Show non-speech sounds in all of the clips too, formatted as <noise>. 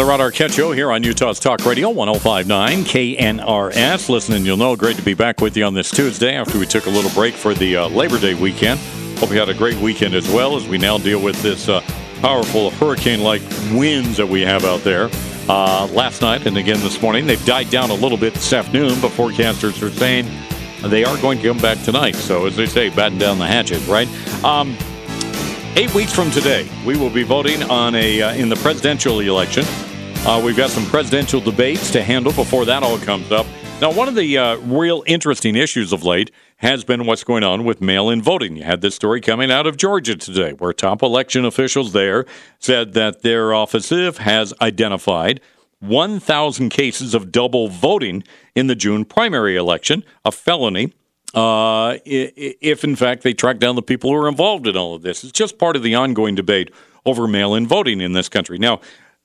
The Rod Arquette here on Utah's Talk Radio 1059 KNRS. Listening, you'll know. Great to be back with you on this Tuesday after we took a little break for the uh, Labor Day weekend. Hope you had a great weekend as well as we now deal with this uh, powerful hurricane like winds that we have out there. Uh, last night and again this morning, they've died down a little bit this afternoon, but forecasters are saying they are going to come back tonight. So, as they say, batten down the hatches, right? Um, eight weeks from today, we will be voting on a uh, in the presidential election. Uh, we've got some presidential debates to handle before that all comes up. Now, one of the uh, real interesting issues of late has been what's going on with mail in voting. You had this story coming out of Georgia today, where top election officials there said that their office has identified 1,000 cases of double voting in the June primary election, a felony. Uh, if in fact they track down the people who are involved in all of this, it's just part of the ongoing debate over mail in voting in this country. Now,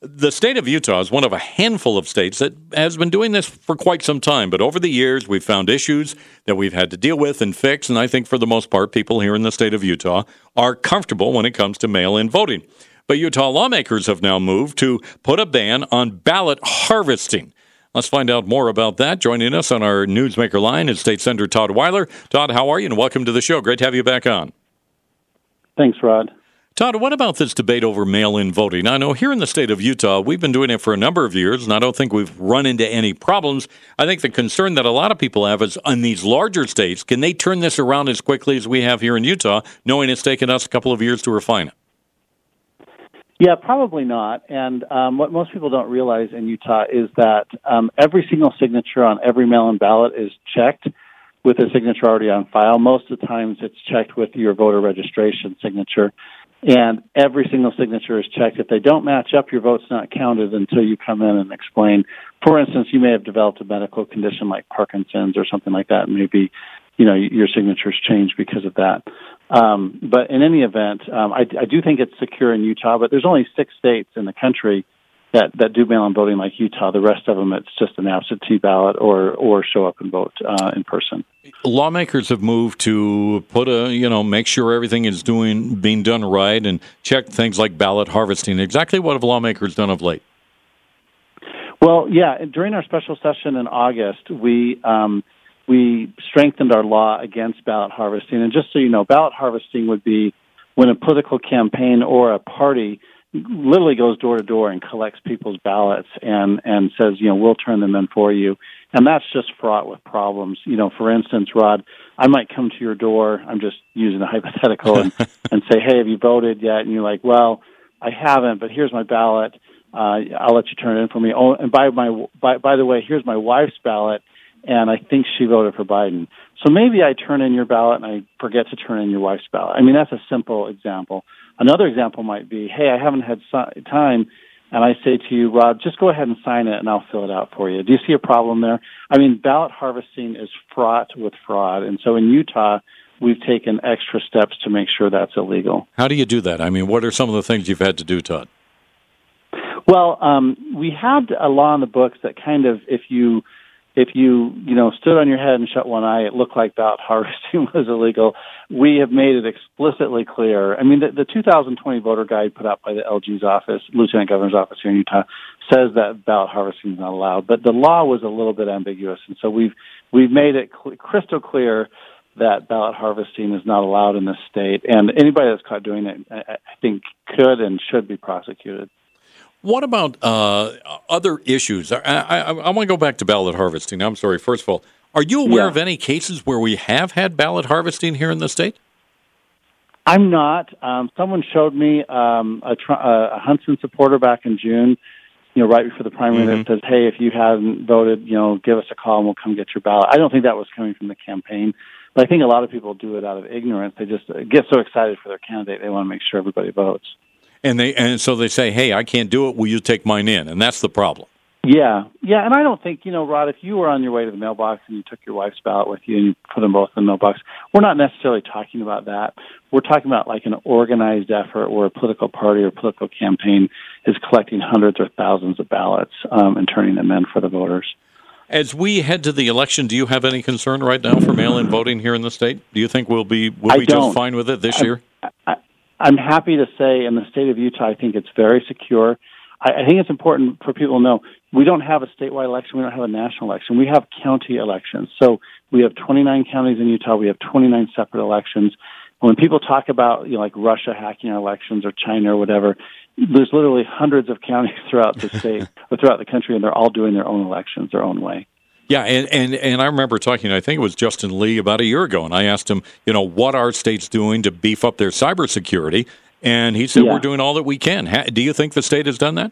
the state of Utah is one of a handful of states that has been doing this for quite some time. But over the years, we've found issues that we've had to deal with and fix. And I think for the most part, people here in the state of Utah are comfortable when it comes to mail in voting. But Utah lawmakers have now moved to put a ban on ballot harvesting. Let's find out more about that. Joining us on our Newsmaker line is State Senator Todd Weiler. Todd, how are you? And welcome to the show. Great to have you back on. Thanks, Rod. Todd, what about this debate over mail in voting? I know here in the state of Utah, we've been doing it for a number of years, and I don't think we've run into any problems. I think the concern that a lot of people have is in these larger states, can they turn this around as quickly as we have here in Utah, knowing it's taken us a couple of years to refine it? Yeah, probably not. And um, what most people don't realize in Utah is that um, every single signature on every mail in ballot is checked with a signature already on file. Most of the times it's checked with your voter registration signature and every single signature is checked. If they don't match up, your vote's not counted until you come in and explain. For instance, you may have developed a medical condition like Parkinson's or something like that, maybe you know your signatures change because of that. Um, but in any event, um, I, I do think it's secure in Utah. But there's only six states in the country that that do mail-in voting like Utah. The rest of them, it's just an absentee ballot or or show up and vote uh, in person. Lawmakers have moved to put a you know make sure everything is doing being done right and check things like ballot harvesting. Exactly what have lawmakers done of late? Well, yeah, during our special session in August, we. Um, we strengthened our law against ballot harvesting. And just so you know, ballot harvesting would be when a political campaign or a party literally goes door to door and collects people's ballots and and says, you know, we'll turn them in for you. And that's just fraught with problems. You know, for instance, Rod, I might come to your door. I'm just using a <laughs> hypothetical and <laughs> and say, hey, have you voted yet? And you're like, well, I haven't, but here's my ballot. Uh, I'll let you turn it in for me. Oh, and by my by by the way, here's my wife's ballot, and I think she voted for Biden. So maybe I turn in your ballot and I forget to turn in your wife's ballot. I mean, that's a simple example. Another example might be, hey, I haven't had time, and I say to you, Rod, just go ahead and sign it, and I'll fill it out for you. Do you see a problem there? I mean, ballot harvesting is fraught with fraud, and so in Utah, we've taken extra steps to make sure that's illegal. How do you do that? I mean, what are some of the things you've had to do, Todd? Well, um, we had a law in the books that kind of, if you if you you know stood on your head and shut one eye, it looked like ballot <laughs> harvesting <laughs> was illegal. We have made it explicitly clear. I mean, the, the 2020 voter guide put out by the LG's office, Lieutenant Governor's office here in Utah, says that ballot harvesting is not allowed. But the law was a little bit ambiguous, and so we've we've made it cl- crystal clear that ballot harvesting is not allowed in this state. And anybody that's caught doing it, I think, could and should be prosecuted. What about uh, other issues? I, I, I want to go back to ballot harvesting. I'm sorry. First of all, are you aware yeah. of any cases where we have had ballot harvesting here in the state? I'm not. Um, someone showed me um, a, a Huntsman supporter back in June you know, right before the primary Mhm. that says, "Hey, if you haven't voted, you know, give us a call and we'll come get your ballot." I don't think that was coming from the campaign, but I think a lot of people do it out of ignorance. They just uh, get so excited for their candidate, they want to make sure everybody votes. And they and so they say, "Hey, I can't do it. Will you take mine in?" And that's the problem. Yeah, yeah, and I don't think you know, Rod. If you were on your way to the mailbox and you took your wife's ballot with you and you put them both in the mailbox, we're not necessarily talking about that. We're talking about like an organized effort where a political party or political campaign is collecting hundreds or thousands of ballots um, and turning them in for the voters. As we head to the election, do you have any concern right now for mail-in voting here in the state? Do you think we'll be will I be don't. just fine with it this year? I, I'm happy to say in the state of Utah, I think it's very secure. I, I think it's important for people to know we don't have a statewide election. We don't have a national election. We have county elections. So we have 29 counties in Utah. We have 29 separate elections. When people talk about, you know, like Russia hacking our elections or China or whatever, there's literally hundreds of counties <laughs> throughout the state or throughout the country, and they're all doing their own elections their own way. Yeah, and, and, and I remember talking, I think it was Justin Lee about a year ago, and I asked him, you know, what are states doing to beef up their cybersecurity? And he said, Yeah. we're doing all that we can. Do you think the state has done that?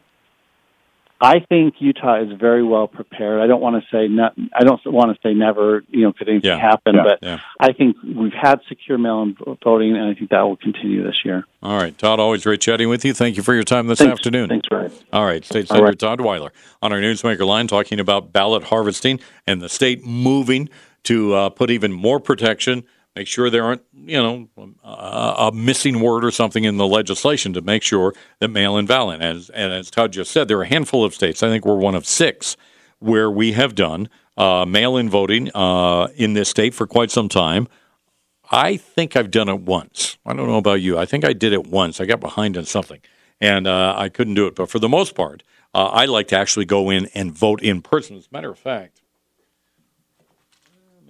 I think Utah is very well prepared. I don't want to say not, I don't want to say never, you know, could anything Yeah. happen, Yeah. but Yeah. I think we've had secure mail-in voting, and I think that will continue this year. All right, Todd, always great chatting with you. Thank you for your time this Thanks. afternoon. Thanks, Ryan. All right, State Senator right. Todd Weiler on our Newsmaker line talking about ballot harvesting and the state moving to uh, put even more protection, make sure there aren't, you know, a, a missing word or something in the legislation to make sure that mail-in ballot. As, and as Todd just said, there are a handful of states, I think we're one of six, where we have done uh, mail-in voting uh, in this state for quite some time. I think I've done it once. I don't know about you. I think I did it once. I got behind on something and uh, I couldn't do it. But for the most part, uh, I like to actually go in and vote in person. As a matter of fact,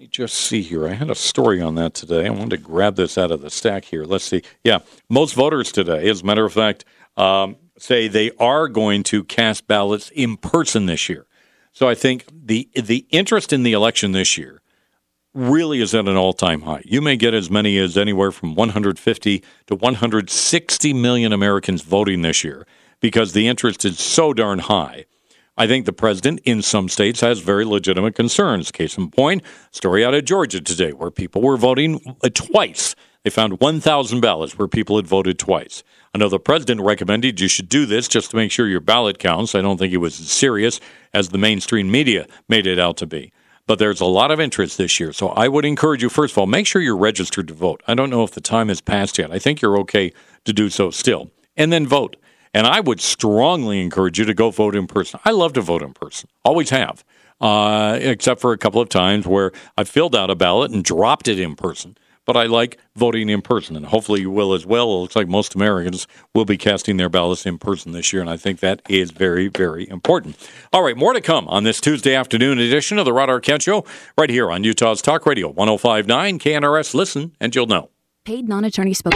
me just see here. I had a story on that today. I wanted to grab this out of the stack here. Let's see. Yeah, most voters today, as a matter of fact, um, say they are going to cast ballots in person this year. So I think the the interest in the election this year really is at an all time high. You may get as many as anywhere from 150 to 160 million Americans voting this year because the interest is so darn high. I think the president in some states has very legitimate concerns. Case in point, story out of Georgia today where people were voting uh, twice. They found 1,000 ballots where people had voted twice. I know the president recommended you should do this just to make sure your ballot counts. I don't think it was as serious as the mainstream media made it out to be. But there's a lot of interest this year. So I would encourage you, first of all, make sure you're registered to vote. I don't know if the time has passed yet. I think you're okay to do so still. And then vote. And I would strongly encourage you to go vote in person. I love to vote in person, always have, uh, except for a couple of times where I filled out a ballot and dropped it in person. But I like voting in person, and hopefully you will as well. It looks like most Americans will be casting their ballots in person this year, and I think that is very, very important. All right, more to come on this Tuesday afternoon edition of the Rod Arquette Show, right here on Utah's Talk Radio 1059 KNRS. Listen, and you'll know. Paid non attorney spoke.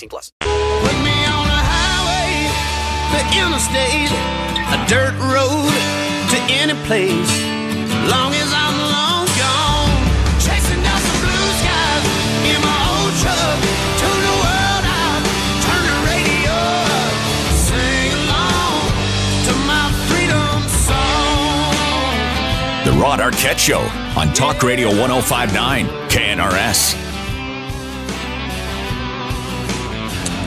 plus. Put me on a highway, the interstate, a dirt road to any place. Long as I'm long gone, chasing down some blue skies in my old truck. Tune the world out, turn the radio up, sing along to my freedom song. The Rod Arquette Show on Talk Radio 1059 KNRS.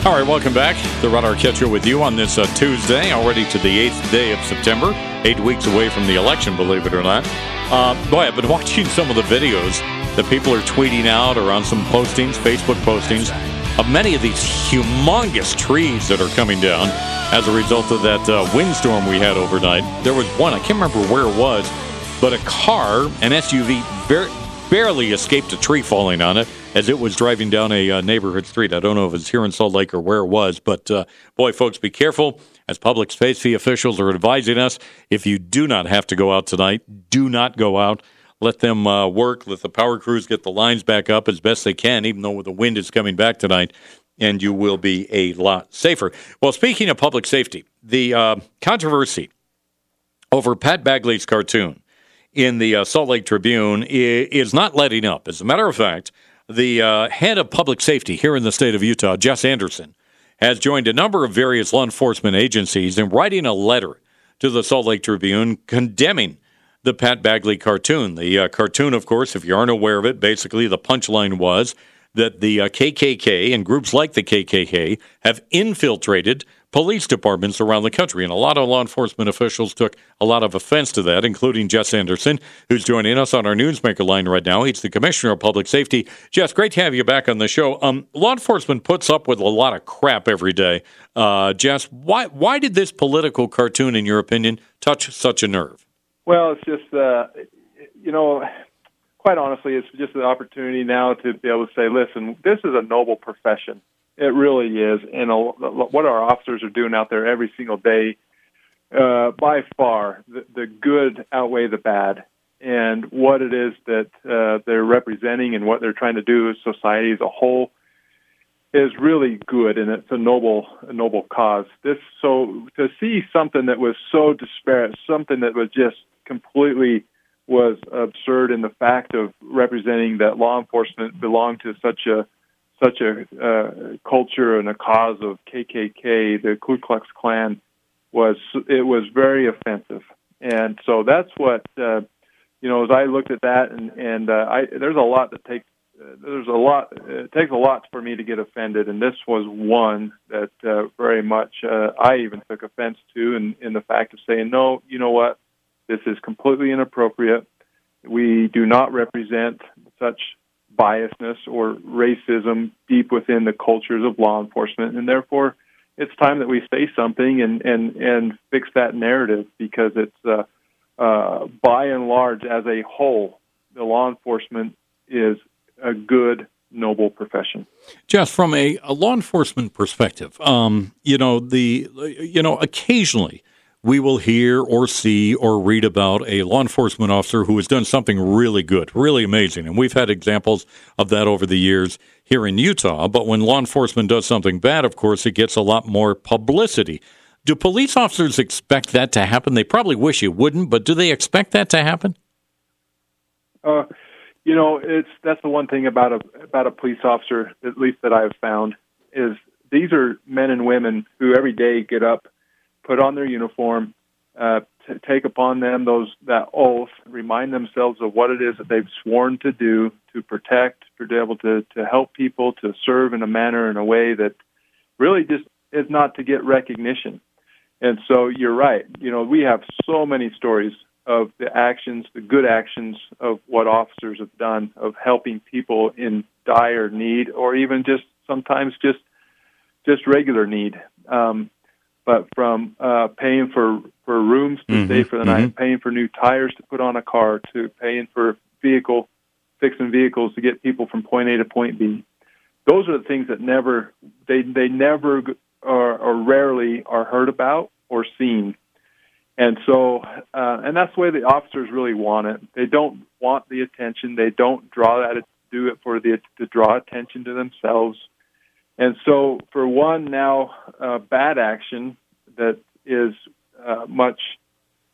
All right, welcome back. The Arquette Show with you on this uh, Tuesday, already to the 8th day of September, eight weeks away from the election, believe it or not. Uh, boy, I've been <laughs> watching some of the videos that people are tweeting out or on some postings, Facebook postings, of many of these humongous trees that are coming down as a result of that uh, windstorm we had overnight. There was one, I can't remember where it was, but a car, an SUV, bar- barely escaped a tree falling on it as it was driving down a uh, neighborhood street. I don't know if it's here in Salt Lake or where it was, but uh, boy, folks, be careful. as public safety officials are advising us, if you do not have to go out tonight, do not go out. Let them uh, work. Let the power crews get the lines back up as best they can, even though the wind is coming back tonight, and you will be a lot safer. Well, speaking of public safety, the uh, controversy over Pat Bagley's cartoon in the uh, Salt Lake Tribune is not letting up. As a matter of fact, the uh, head of public safety here in the state of Utah, Jess Anderson, has joined a number of various law enforcement agencies in writing a letter to the Salt Lake Tribune condemning the Pat Bagley cartoon. The uh, cartoon, of course, if you aren't aware of it, basically the punchline was that the uh, KKK and groups like the KKK have infiltrated police departments around the country. And a lot of law enforcement officials took a lot of offense to that, including Jess Anderson, who's joining us on our Newsmaker line right now. He's the Commissioner of Public Safety. Jess, great to have you back on the show. Um, law enforcement puts up with a lot of crap every day. Uh, Jess, why, why did this political cartoon, in your opinion, touch such a nerve? Well, it's just, uh, you know, quite honestly, it's just an opportunity now to be able to say, listen, this is a noble profession it really is, and a, what our officers are doing out there every single day, uh, by far, the, the good outweigh the bad, and what it is that uh, they're representing and what they're trying to do as society as a whole is really good, and it's a noble, a noble cause. This so to see something that was so disparate, something that was just completely was absurd in the fact of representing that law enforcement belonged to such a such a uh, culture and a cause of KKK, the Ku Klux Klan, was it was very offensive, and so that's what uh, you know. As I looked at that, and and uh, I there's a lot that takes there's a lot it takes a lot for me to get offended, and this was one that uh, very much uh, I even took offense to, in in the fact of saying no, you know what, this is completely inappropriate. We do not represent such biasness or racism deep within the cultures of law enforcement, and therefore it's time that we say something and and and fix that narrative because it's uh, uh, by and large as a whole, the law enforcement is a good noble profession. Just from a, a law enforcement perspective, um, you know the you know occasionally we will hear or see or read about a law enforcement officer who has done something really good, really amazing. And we've had examples of that over the years here in Utah. But when law enforcement does something bad, of course, it gets a lot more publicity. Do police officers expect that to happen? They probably wish it wouldn't, but do they expect that to happen? Uh, you know, it's that's the one thing about a about a police officer, at least that I've found, is these are men and women who every day get up put on their uniform, uh, t- take upon them those that oath, remind themselves of what it is that they've sworn to do to protect, to be able to to help people, to serve in a manner in a way that really just is not to get recognition. And so you're right. You know, we have so many stories of the actions, the good actions of what officers have done of helping people in dire need, or even just sometimes just just regular need. Um, but from uh, paying for for rooms to mm-hmm, stay for the mm-hmm. night, paying for new tires to put on a car, to paying for vehicle fixing vehicles to get people from point A to point B. Those are the things that never they they never are, or rarely are heard about or seen. And so, uh, and that's the way the officers really want it. They don't want the attention. They don't draw that do it for the to draw attention to themselves. And so, for one now uh, bad action that is uh, much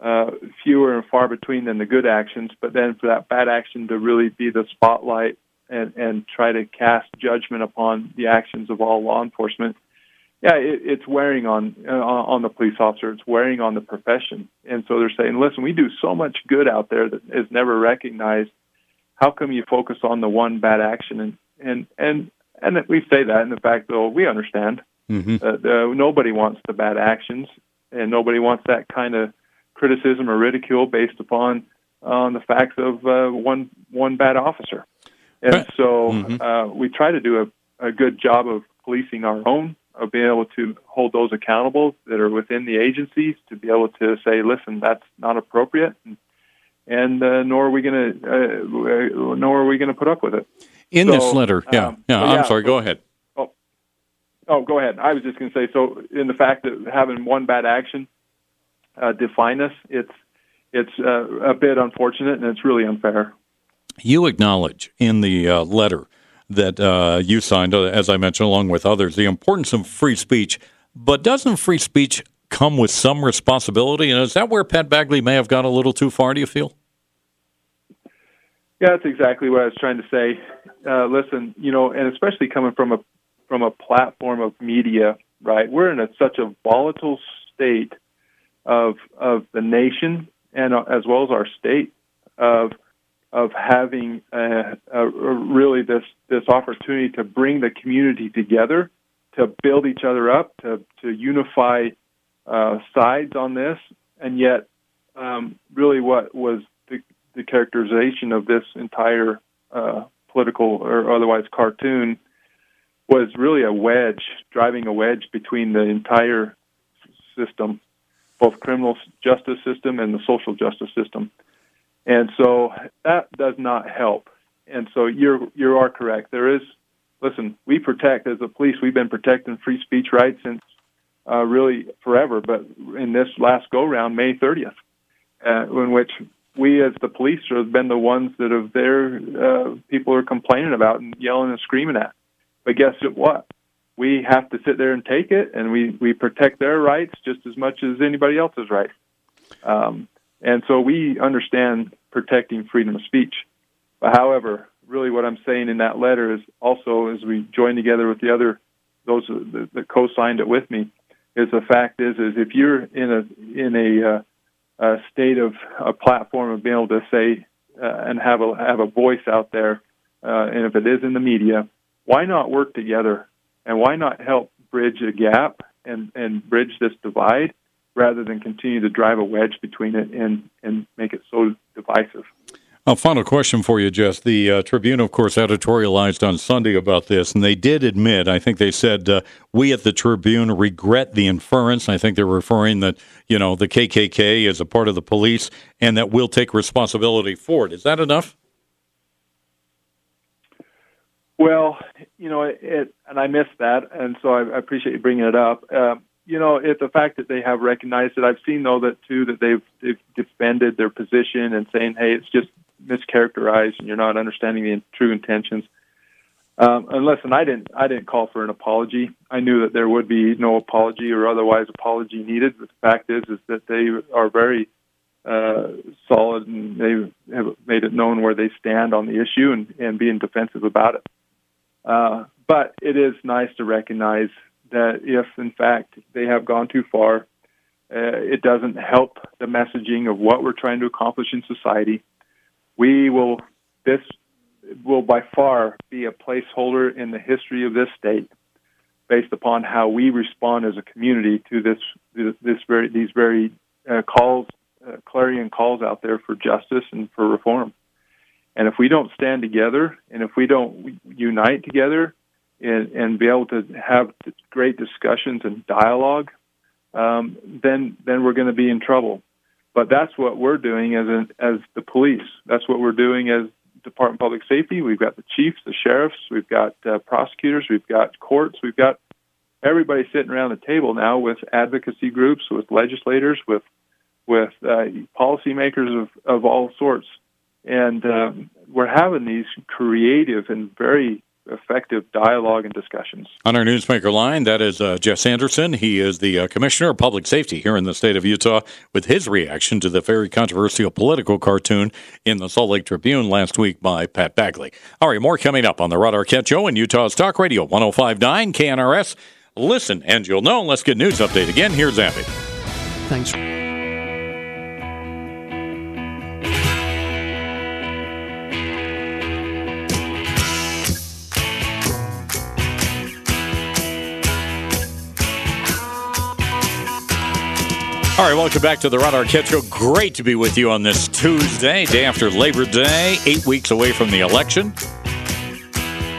uh, fewer and far between than the good actions, but then for that bad action to really be the spotlight and, and try to cast judgment upon the actions of all law enforcement, yeah, it, it's wearing on uh, on the police officer. It's wearing on the profession, and so they're saying, "Listen, we do so much good out there that is never recognized. How come you focus on the one bad action?" And and and and we say that in the fact, though, we understand. Mm-hmm. Uh, nobody wants the bad actions, and nobody wants that kind of criticism or ridicule based upon on the facts of uh, one one bad officer. And so mm-hmm. uh, we try to do a, a good job of policing our own, of being able to hold those accountable that are within the agencies to be able to say, listen, that's not appropriate, and, and uh, nor are we going to uh, nor are we going to put up with it in so, this letter. Yeah, um, yeah. I'm sorry. Go ahead. Oh, Oh, go ahead. I was just going to say so. In the fact that having one bad action uh, define us, it's it's uh, a bit unfortunate and it's really unfair. You acknowledge in the uh, letter that uh, you signed, uh, as I mentioned, along with others, the importance of free speech. But doesn't free speech come with some responsibility? And is that where Pat Bagley may have gone a little too far? Do you feel? Yeah, that's exactly what I was trying to say. Uh, listen, you know, and especially coming from a from a platform of media, right? We're in a, such a volatile state of of the nation and uh, as well as our state of of having a, a, really this this opportunity to bring the community together, to build each other up, to to unify uh, sides on this, and yet um, really what was the characterization of this entire uh, political or otherwise cartoon was really a wedge, driving a wedge between the entire system, both criminal justice system and the social justice system. And so that does not help. And so you're you are correct. There is listen, we protect as a police, we've been protecting free speech rights since uh, really forever, but in this last go round, May 30th, uh, in which we as the police have been the ones that have there uh, people are complaining about and yelling and screaming at. But guess what? We have to sit there and take it, and we we protect their rights just as much as anybody else's rights. Um, and so we understand protecting freedom of speech. But however, really, what I'm saying in that letter is also as we join together with the other those that, that co-signed it with me, is the fact is is if you're in a in a uh, uh, state of a platform of being able to say uh, and have a have a voice out there, uh, and if it is in the media, why not work together and why not help bridge a gap and and bridge this divide rather than continue to drive a wedge between it and and make it. A final question for you, Jess. The uh, Tribune, of course, editorialized on Sunday about this, and they did admit, I think they said, uh, we at the Tribune regret the inference. I think they're referring that, you know, the KKK is a part of the police and that we'll take responsibility for it. Is that enough? Well, you know, it, and I missed that, and so I, I appreciate you bringing it up. Uh, you know, it's the fact that they have recognized it. I've seen though that too that they've they've defended their position and saying, hey, it's just mischaracterized and you're not understanding the true intentions. Um, and listen, I didn't I didn't call for an apology. I knew that there would be no apology or otherwise apology needed. But the fact is is that they are very uh, solid and they have made it known where they stand on the issue and, and being defensive about it. Uh, but it is nice to recognize that if in fact they have gone too far, uh, it doesn't help the messaging of what we're trying to accomplish in society we will this will by far be a placeholder in the history of this state based upon how we respond as a community to this this very these very uh, calls uh, clarion calls out there for justice and for reform. And if we don't stand together and if we don't unite together and, and be able to have great discussions and dialogue um, then then we're going to be in trouble but that's what we're doing as an, as the police. That's what we're doing as Department of Public Safety. We've got the chiefs, the sheriffs, we've got uh, prosecutors, we've got courts, we've got everybody sitting around the table now with advocacy groups, with legislators, with with uh, policymakers of, of all sorts, and um, we're having these creative and very effective dialogue and discussions. On our Newsmaker line, that is uh, Jess Anderson. He is the uh, Commissioner of Public Safety here in the state of Utah with his reaction to the very controversial political cartoon in the Salt Lake Tribune last week by Pat Bagley. All right, more coming up on the Rod Arquette Show in Utah's Talk Radio 1059 KNRS. Listen and you'll know. Let's get news update again. Here's Abby. Thanks. All right, welcome back to the Rod Arquette Show. Great to be with you on this Tuesday, day after Labor Day, eight weeks away from the election.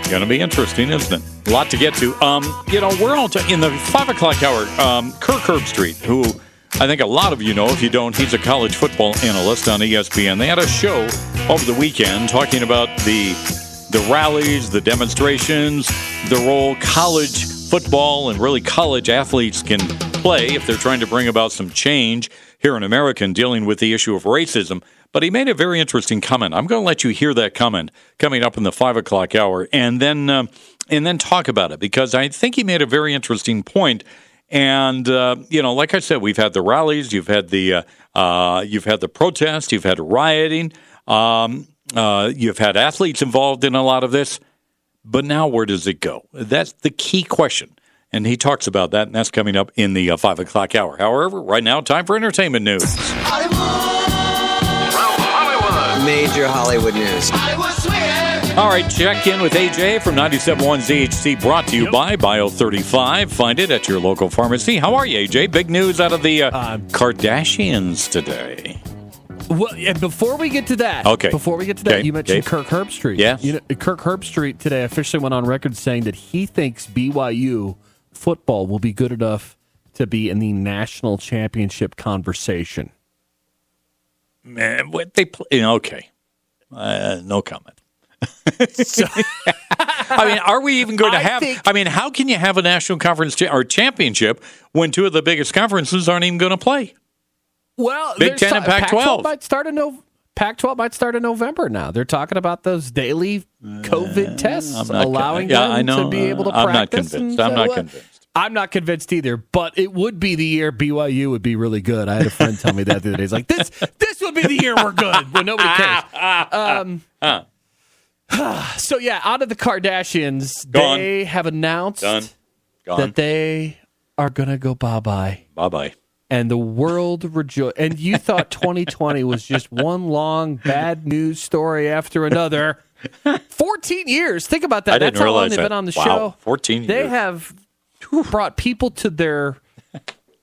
Going to be interesting, isn't it? A lot to get to. Um, you know, we're all t- in the five o'clock hour. Um, Kirk Herbstreit, who I think a lot of you know. If you don't, he's a college football analyst on ESPN. They had a show over the weekend talking about the the rallies, the demonstrations, the role college football and really college athletes can play if they're trying to bring about some change here in America in dealing with the issue of racism. But he made a very interesting comment. I'm going to let you hear that comment coming up in the five o'clock hour, and then uh, and then talk about it because I think he made a very interesting point. And uh, you know, like I said, we've had the rallies, you've had the uh, uh, you've had the protest, you've had rioting, um, uh, you've had athletes involved in a lot of this. But now, where does it go? That's the key question. And he talks about that, and that's coming up in the uh, five o'clock hour. However, right now, time for entertainment news. Major Hollywood news. All right, check in with AJ from 97.1 ZHT, brought to you by Bio35. Find it at your local pharmacy. How are you, AJ? Big news out of the uh, Kardashians today. Well, and before we get to that, Okay. Before we get to that, Okay, you mentioned Dave. Kirk Herbstreit. Yes. You know, Kirk Herbstreit today officially went on record saying that he thinks BYU football will be good enough to be in the national championship conversation. Man, what they play? Okay, uh, no comment. <laughs> I mean, are we even going to I have? think- I mean, how can you have a national conference cha- or championship when two of the biggest conferences aren't even going to play? Well, Big Ten and ta- Pac-12. might start in Nov- Pac-12 might start in November now. They're talking about those daily COVID tests, I'm not allowing con- yeah, them I know. to be able to Uh, I'm not practice. convinced. and I'm not convinced. I'm not convinced either, but it would be the year BYU would be really good. I had a friend tell me that the other day. He's like, "This, this would be the year we're good when nobody <laughs> cares." Um, <sighs> so yeah, out of the Kardashians, Gone. they have announced Done. Gone. that they are gonna go bye bye Bye bye. And the world rejoiced. And you thought 2020 was just one long bad news story after another. 14 years. Think about that. I didn't That's how long realize they've that. been on the Wow, show. 14 years. They have brought people to their,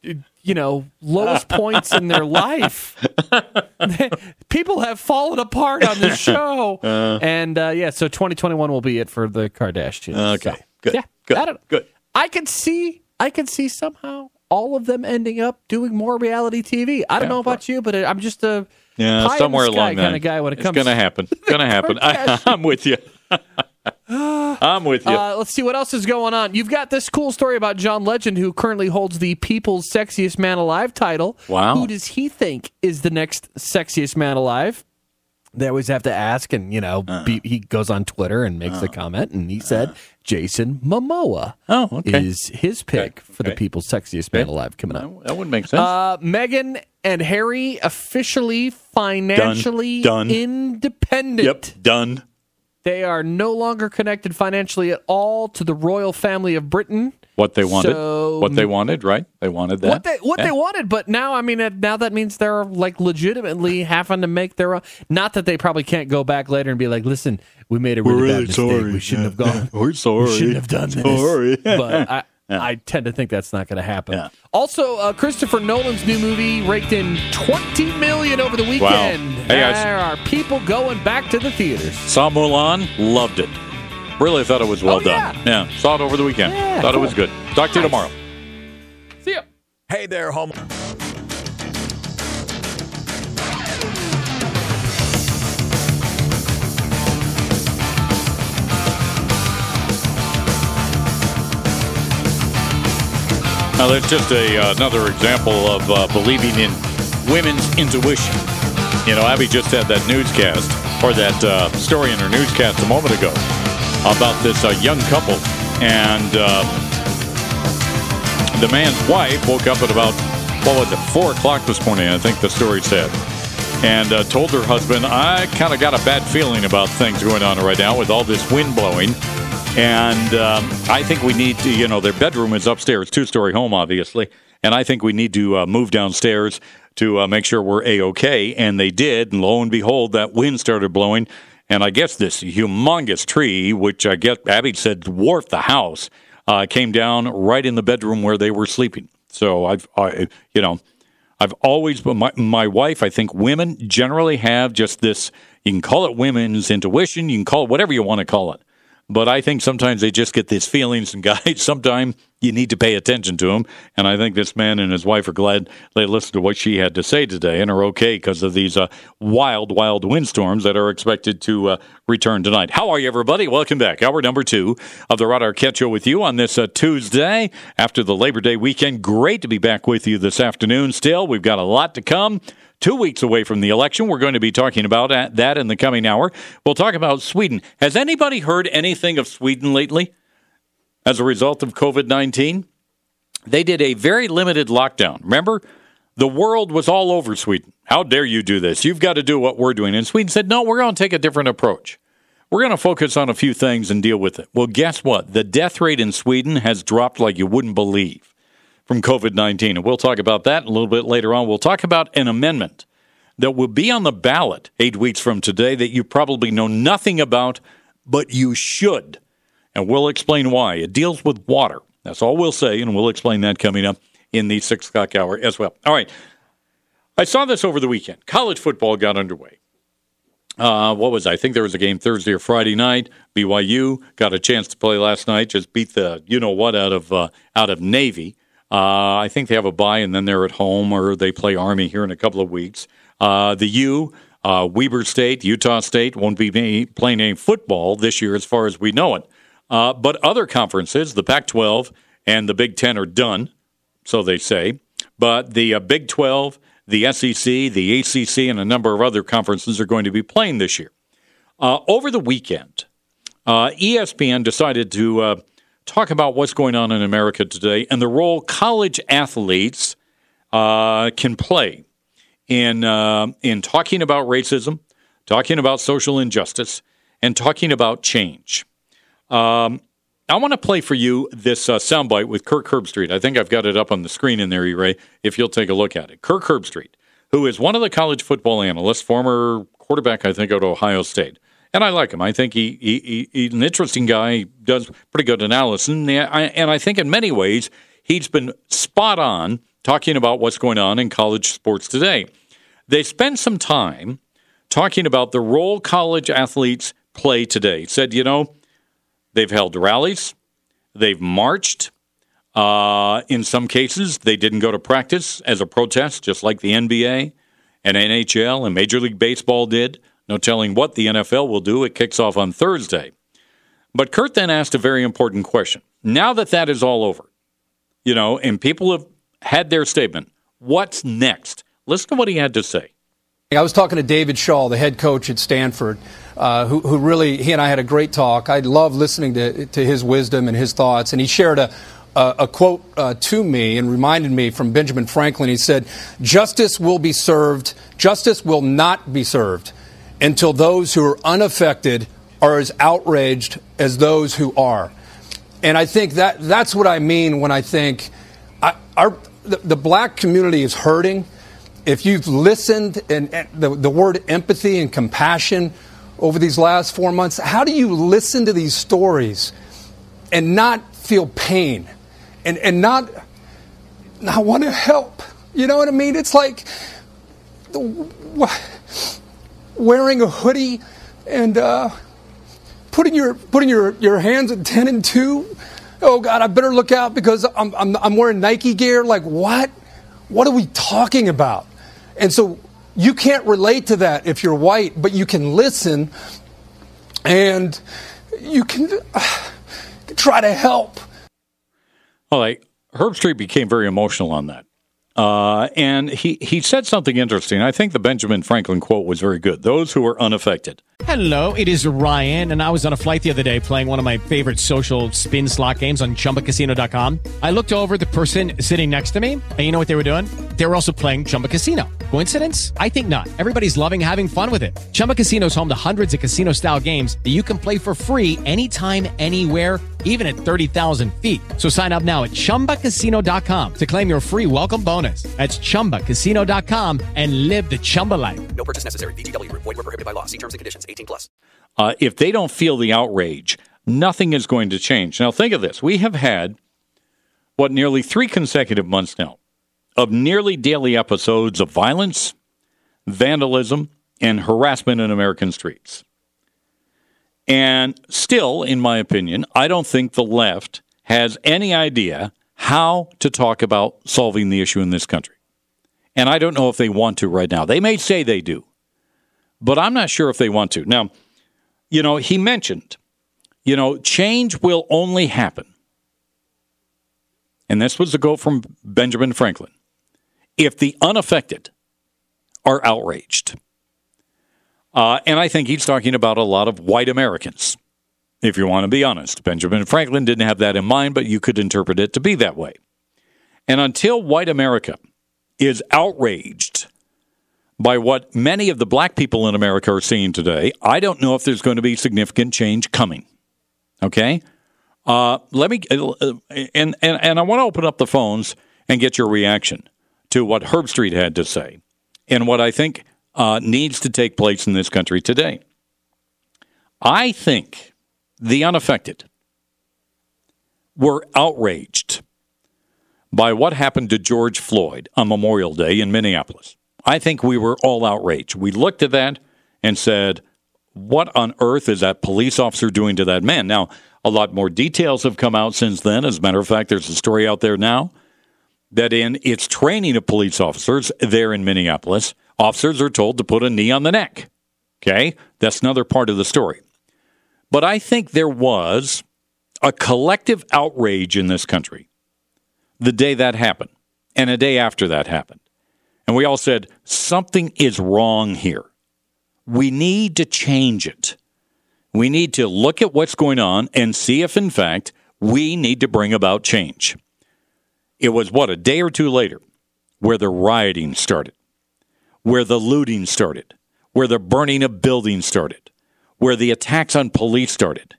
you know, lowest <laughs> points in their life. <laughs> people have fallen apart on the show. and uh, yeah, so 2021 will be it for the Kardashians. Okay, So, good, Yeah, good, I don't, good. I could see, I can see somehow all of them ending up doing more reality TV. I don't Yeah, know about you, but I'm just a Yeah, somewhere along kind that. of guy when it comes. it's going to happen. <laughs> Going to happen. I, <laughs> I'm with you. <laughs> I'm with you. Uh, let's see what else is going on. You've got this cool story about John Legend, who currently holds the People's Sexiest Man Alive title. Wow. Who does he think is the next sexiest man alive? They always have to ask, and you know, Uh-huh. be, he goes on Twitter and makes a comment, and he said Jason Momoa oh, okay. is his pick for the. People's Sexiest Man Alive coming up. that wouldn't make sense. Uh, Meghan and Harry officially financially Done. independent. yep, done. They are no longer connected financially at all to the royal family of Britain. What they wanted. So- what they wanted, right? They wanted that. What they what Yeah. they wanted, but now I mean now that means they're like legitimately having to make their own. Not that they probably can't go back later and be like, "Listen, we made a really, We're bad really mistake. sorry. We shouldn't have gone. <laughs> We're sorry. We shouldn't have done Sorry. this." <laughs> But I, I tend to think that's not going to happen. Yeah. Also, uh, Christopher Nolan's new movie raked in twenty million over the weekend. Hey, guys. there are people going back to the theaters. Saw Mulan, loved it. Really thought it was well Oh, done. Yeah, saw it over the weekend. Yeah, thought it was good. Talk to you tomorrow. See ya. Hey there, home. Now, that's just a uh, another example of uh, believing in women's intuition. You know, Abby just had that newscast or that uh, story in her newscast a moment ago about this uh, young couple, and uh, the man's wife woke up at about well, at four o'clock this morning? I think the story said, and uh, told her husband, "I kind of got a bad feeling about things going on right now with all this wind blowing." And um, I think we need to, you know, their bedroom is upstairs, two story home, obviously. And I think we need to uh, move downstairs to uh, make sure we're A OK. And they did. And lo and behold, that wind started blowing. And I guess this humongous tree, which I guess Abby said dwarfed the house, uh, came down right in the bedroom where they were sleeping. So I've, I, you know, I've always, my, my wife, I think women generally have just this, you can call it women's intuition, you can call it whatever you want to call it. but I think sometimes they just get these feelings, and <laughs> guys, sometimes you need to pay attention to them. And I think this man and his wife are glad they listened to what she had to say today and are okay because of these uh, wild, wild windstorms that are expected to uh, return tonight. How are you, everybody? Welcome back. Hour number two of the Rod Arquette Show with you on this uh, Tuesday after the Labor Day weekend. Great to be back with you this afternoon. Still, we've got a lot to come two weeks away from the election. We're going to be talking about that in the coming hour. We'll talk about Sweden. Has anybody heard anything of Sweden lately as a result of COVID 19? They did a very limited lockdown. Remember? The world was all over Sweden. How dare you do this? You've got to do what we're doing. And Sweden said, no, we're going to take a different approach. We're going to focus on a few things and deal with it. Well, guess what? The death rate in Sweden has dropped like you wouldn't believe from COVID 19. And we'll talk about that a little bit later on. We'll talk about an amendment that will be on the ballot eight weeks from today that you probably know nothing about, but you should. And we'll explain why. It deals with water. That's all we'll say, and we'll explain that coming up in the six o'clock hour as well. All right. I saw this over the weekend. College football got underway. Uh, what was I? I think there was a game Thursday or Friday night. BYU got a chance to play last night. Just beat the you know what out of uh, out of Navy. Uh, I think they have a bye and then they're at home or they play Army here in a couple of weeks. Uh, the U, uh, Weber State, Utah State won't be playing any football this year as far as we know it. Uh, but other conferences, the Pac 12 and the Big Ten, are done, so they say. But the uh, Big 12, the SEC, the ACC, and a number of other conferences are going to be playing this year. Uh, over the weekend, ESPN decided to talk about what's going on in America today and the role college athletes uh, can play in uh, in talking about racism, talking about social injustice, and talking about change. Um, I want to play for you this uh, soundbite with Kirk Herbstreit. I think I've got it up on the screen in there, Ray, if you'll take a look at it. Kirk Herbstreit, who is one of the college football analysts, former quarterback, I think, at Ohio State and I like him. I think he, he, he's an interesting guy. He does pretty good analysis, and I, and I think in many ways he's been spot on talking about what's going on in college sports today. They spent some time talking about the role college athletes play today. Said, you know, they've held rallies, they've marched. Uh, in some cases, they didn't go to practice as a protest, just like the NBA and NHL and Major League Baseball did. No telling what the NFL will do. It kicks off on Thursday. But Kirk then asked a very important question. Now that that is all over, you know, and people have had their statement, what's next? Listen to what he had to say. I was talking to David Shaw, the head coach at Stanford, uh, who, who, really, he and I had a great talk. I love listening to, to his wisdom and his thoughts. And he shared a, a, a quote uh, to me and reminded me from Benjamin Franklin. He said, Justice will be served, justice will not be served until those who are unaffected are as outraged as those who are. And I think that that's what I mean when I think I, our, the, the, black community is hurting. If you've listened and, and the, the word empathy and compassion over these last four months, how do you listen to these stories and not feel pain? And, and not, not want to help? You know what I mean? It's like, wearing a hoodie and uh, putting your putting your, your hands at 10 and 2 oh god i better look out because I'm, I'm, I'm wearing nike gear. Like what? What are we talking about and so you can't relate to that if you're white but you can listen and you can uh, <sighs> try to help. All right Herbstreit became very emotional on that uh, and he, he said something interesting. I think the Benjamin Franklin quote was very good. Those who are unaffected. Hello, it is Ryan, and I was on a flight the other day playing one of my favorite social spin slot games on chumbacasino.com. I looked over the person sitting next to me, and you know what they were doing? They were also playing Chumba Casino. Coincidence? I think not. Everybody's loving having fun with it. Chumba Casino is home to hundreds of casino style games that you can play for free anytime, anywhere even at 30,000 feet. So sign up now at ChumbaCasino.com to claim your free welcome bonus. That's ChumbaCasino.com and live the Chumba life. No purchase necessary. VGW. Void were prohibited by law. See terms and conditions. 18 plus. Uh, if they don't feel the outrage, nothing is going to change. Now think of this. We have had, what, nearly three consecutive months now of nearly daily episodes of violence, vandalism, and harassment in American streets. And still, in my opinion, I don't think the left has any idea how to talk about solving the issue in this country. And I don't know if they want to right now. They may say they do, but I'm not sure if they want to. Now, you know, he mentioned, you know, change will only happen. And this was the quote from Benjamin Franklin if the unaffected are outraged. Uh, and I think he's talking about a lot of white Americans, if you want to be honest. Benjamin Franklin didn't have that in mind, but you could interpret it to be that way. And until white America is outraged by what many of the black people in America are seeing today, I don't know if there's going to be significant change coming. Okay? Uh, let me, uh, and, and, and I want to open up the phones and get your reaction to what Herbstreit had to say and what I think uh, needs to take place in this country today. I think the unaffected were outraged by what happened to George Floyd on Memorial Day in Minneapolis. I think we were all outraged. We looked at that and said, What on earth is that police officer doing to that man? Now, a lot more details have come out since then. As a matter of fact, there's a story out there now that in its training of police officers there in Minneapolis, officers are told to put a knee on the neck. Okay? That's another part of the story. But I think there was a collective outrage in this country the day that happened and a day after that happened. And we all said, something is wrong here. We need to change it. We need to look at what's going on and see if, in fact, we need to bring about change. It was, what, a day or two later where the rioting started, where the looting started, where the burning of buildings started, where the attacks on police started.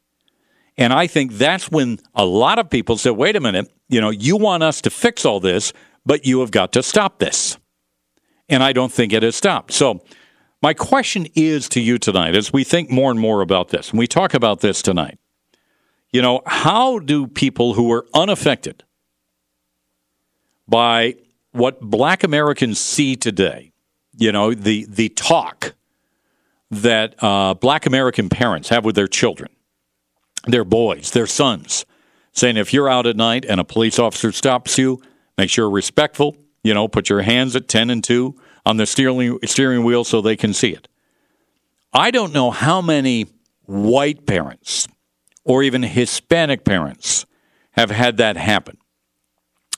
And I think that's when a lot of people said, wait a minute, you know, you want us to fix all this, but you have got to stop this. And I don't think it has stopped. So, my question is to you tonight as we think more and more about this, and we talk about this tonight. You know, how do people who are unaffected by what black Americans see today, you know, the, the talk that uh, black American parents have with their children, their boys, their sons, saying if you're out at night and a police officer stops you, make sure you're respectful, you know, put your hands at 10 and 2 on the steering, steering wheel so they can see it. I don't know how many white parents or even Hispanic parents have had that happen.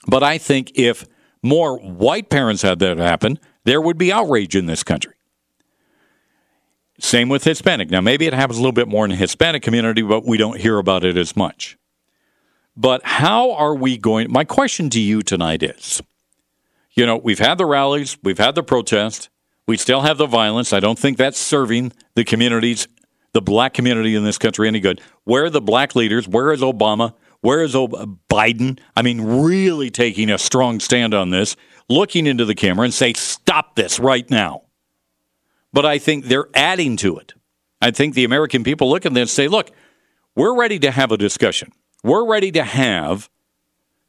But I think if more white parents had that happen, there would be outrage in this country. Same with Hispanic. Now, maybe it happens a little bit more in the Hispanic community, but we don't hear about it as much. But how are we going? My question to you tonight is you know, we've had the rallies, we've had the protest, we still have the violence. I don't think that's serving the communities, the black community in this country any good. Where are the black leaders? Where is Obama? Where is Biden? I mean, really taking a strong stand on this, looking into the camera and say, stop this right now. But I think they're adding to it. I think the American people look at this and say, look, we're ready to have a discussion. We're ready to have,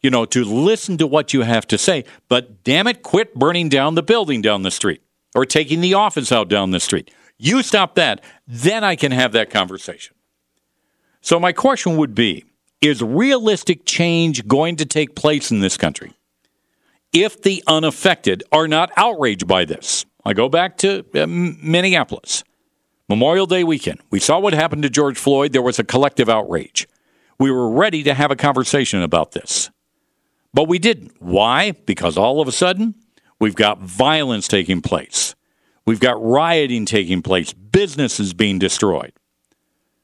you know, to listen to what you have to say. But damn it, quit burning down the building down the street or taking the office out down the street. You stop that, then I can have that conversation. So, my question would be is realistic change going to take place in this country if the unaffected are not outraged by this? I go back to uh, Minneapolis, Memorial Day weekend. We saw what happened to George Floyd. There was a collective outrage. We were ready to have a conversation about this. But we didn't. Why? Because all of a sudden, we've got violence taking place. We've got rioting taking place, businesses being destroyed,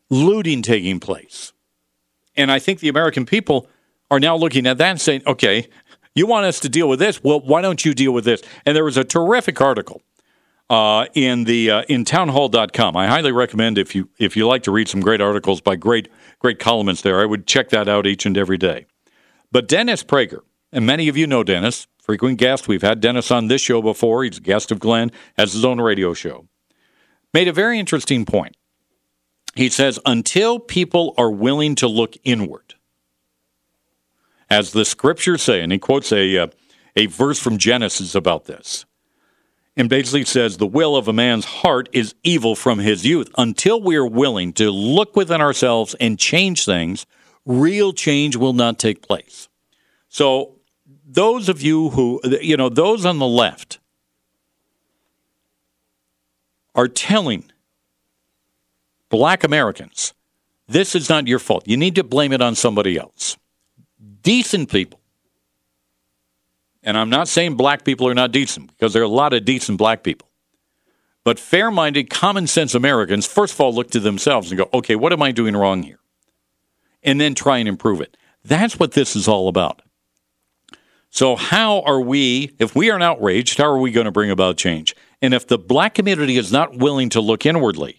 looting taking place. And I think the American people are now looking at that and saying, okay, you want us to deal with this? Well, why don't you deal with this? And there was a terrific article uh, in the uh, in townhall.com. I highly recommend if you if you like to read some great articles by great great columnists there, I would check that out each and every day. But Dennis Prager, and many of you know Dennis, frequent guest. We've had Dennis on this show before. He's a guest of Glenn, has his own radio show. Made a very interesting point. He says, until people are willing to look inward, as the scriptures say, and he quotes a, uh, a verse from Genesis about this. and basically says the will of a man's heart is evil from his youth. Until we are willing to look within ourselves and change things, real change will not take place. So, those of you who, you know, those on the left are telling black Americans this is not your fault. You need to blame it on somebody else. Decent people. And I'm not saying black people are not decent because there are a lot of decent black people. But fair minded, common sense Americans, first of all, look to themselves and go, okay, what am I doing wrong here? And then try and improve it. That's what this is all about. So, how are we, if we are outraged, how are we going to bring about change? And if the black community is not willing to look inwardly,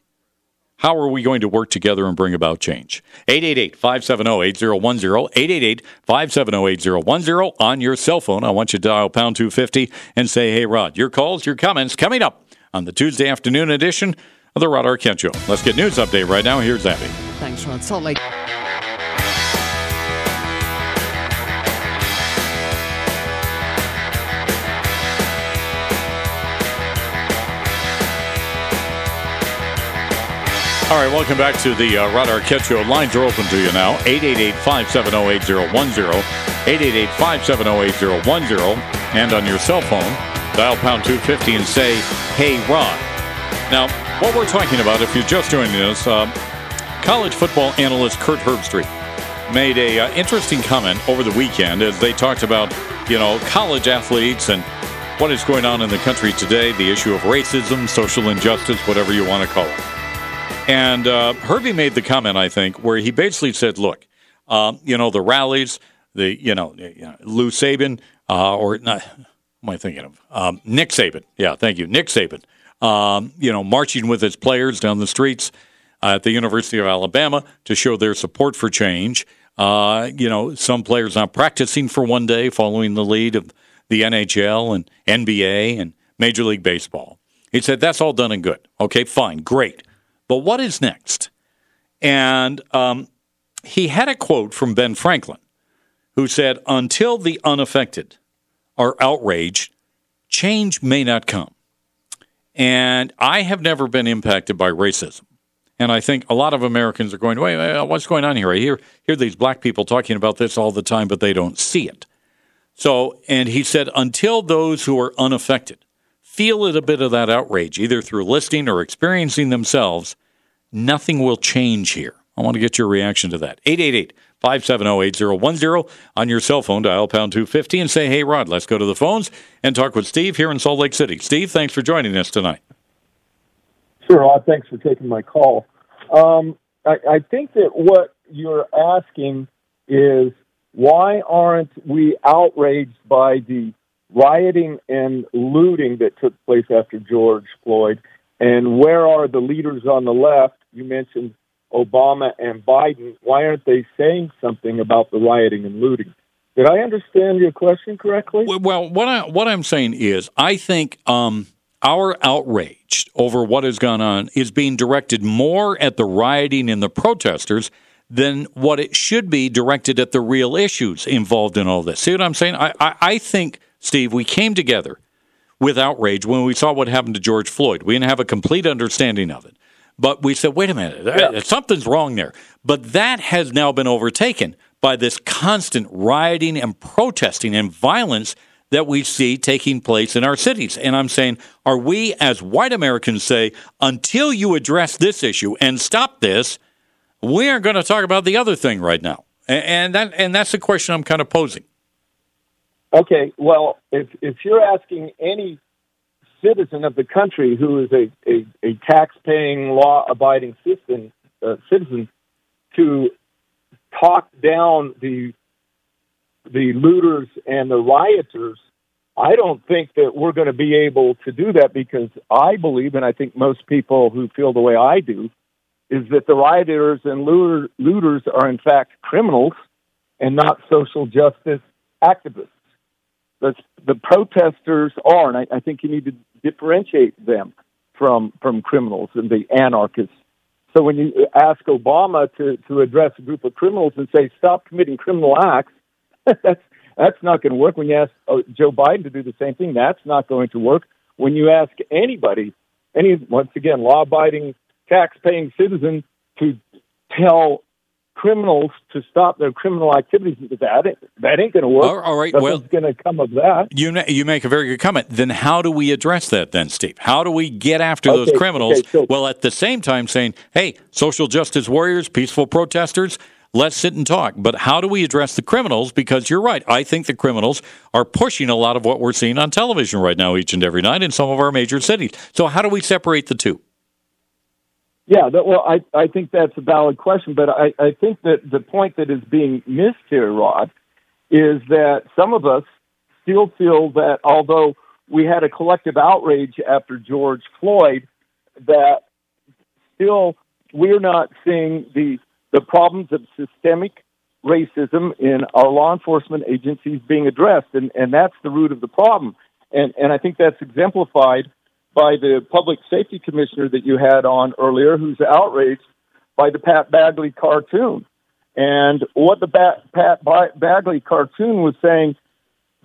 how are we going to work together and bring about change? 888 570 8010, 888 570 8010 on your cell phone. I want you to dial pound 250 and say, hey, Rod, your calls, your comments coming up on the Tuesday afternoon edition of the Rod Arquette Show. Let's get news update right now. Here's Abby. Thanks, Rod. Salt Lake. All right, welcome back to the uh, Rod Arquette Show. Lines are open to you now. 888-570-8010, 888-570-8010, and on your cell phone, dial pound 250 and say, hey, Rod. Now, what we're talking about, if you're just joining us, uh, college football analyst Kirk Herbstreit made a uh, interesting comment over the weekend as they talked about, you know, college athletes and what is going on in the country today, the issue of racism, social injustice, whatever you want to call it. And uh, Herbie made the comment, I think, where he basically said, "Look, um, you know, the rallies, the you know, you know Lou Saban, uh, or not, what am I thinking of? Um, Nick Saban. Yeah, thank you, Nick Saban. Um, you know, marching with his players down the streets at the University of Alabama to show their support for change. Uh, you know, some players not practicing for one day, following the lead of the NHL and NBA and Major League Baseball. He said that's all done and good. Okay, fine, great." But what is next? And um, he had a quote from Ben Franklin, who said, Until the unaffected are outraged, change may not come. And I have never been impacted by racism. And I think a lot of Americans are going, wait, what's going on here? I hear, hear these black people talking about this all the time, but they don't see it. So, and he said, until those who are unaffected feel it a bit of that outrage, either through listening or experiencing themselves, nothing will change here. I want to get your reaction to that. 888 570 8010 on your cell phone, dial pound 250 and say, hey, Rod, let's go to the phones and talk with Steve here in Salt Lake City. Steve, thanks for joining us tonight. Sure, Rod. Thanks for taking my call. Um, I, I think that what you're asking is why aren't we outraged by the rioting and looting that took place after George Floyd? And where are the leaders on the left? You mentioned Obama and Biden. Why aren't they saying something about the rioting and looting? Did I understand your question correctly? Well, what I what I'm saying is, I think um, our outrage over what has gone on is being directed more at the rioting and the protesters than what it should be directed at the real issues involved in all this. See what I'm saying? I, I, I think, Steve, we came together with outrage when we saw what happened to George Floyd. We didn't have a complete understanding of it. But we said, wait a minute, uh, yeah. something's wrong there. But that has now been overtaken by this constant rioting and protesting and violence that we see taking place in our cities. And I'm saying, are we as white Americans say, until you address this issue and stop this, we aren't going to talk about the other thing right now? And that and that's the question I'm kind of posing. Okay, well, if if you're asking any citizen of the country who is a, a, a tax-paying, law-abiding citizen, uh, citizen to talk down the the looters and the rioters, I don't think that we're going to be able to do that because I believe, and I think most people who feel the way I do, is that the rioters and looter, looters are in fact criminals and not social justice activists. The, the protesters are, and I, I think you need to differentiate them from from criminals and the anarchists. So when you ask Obama to to address a group of criminals and say stop committing criminal acts, <laughs> that's that's not going to work. When you ask uh, Joe Biden to do the same thing, that's not going to work. when you ask anybody, any once again law-abiding, tax-paying citizen to tell criminals to stop their criminal activities, that ain't, that ain't going to work. All- all right, Nothing's well- going to come of that. You you make a very good comment. Then how do we address that then, Steve? How do we get after those criminals okay, so- while at the same time saying, "Hey, social justice warriors, peaceful protesters, let's sit and talk." But how do we address the criminals because you're right. I think the criminals are pushing a lot of what we're seeing on television right now each and every night in some of our major cities. So how do we separate the two? Yeah, that, well, I, I think that's a valid question, but I, I think that the point that is being missed here, Rod, is that some of us still feel that although we had a collective outrage after George Floyd, that still we're not seeing the the problems of systemic racism in our law enforcement agencies being addressed, and, and that's the root of the problem. And and I think that's exemplified by the public safety commissioner that you had on earlier, who's outraged by the Pat Bagley cartoon. And what the Pat, Pat Ba- Bagley cartoon was saying,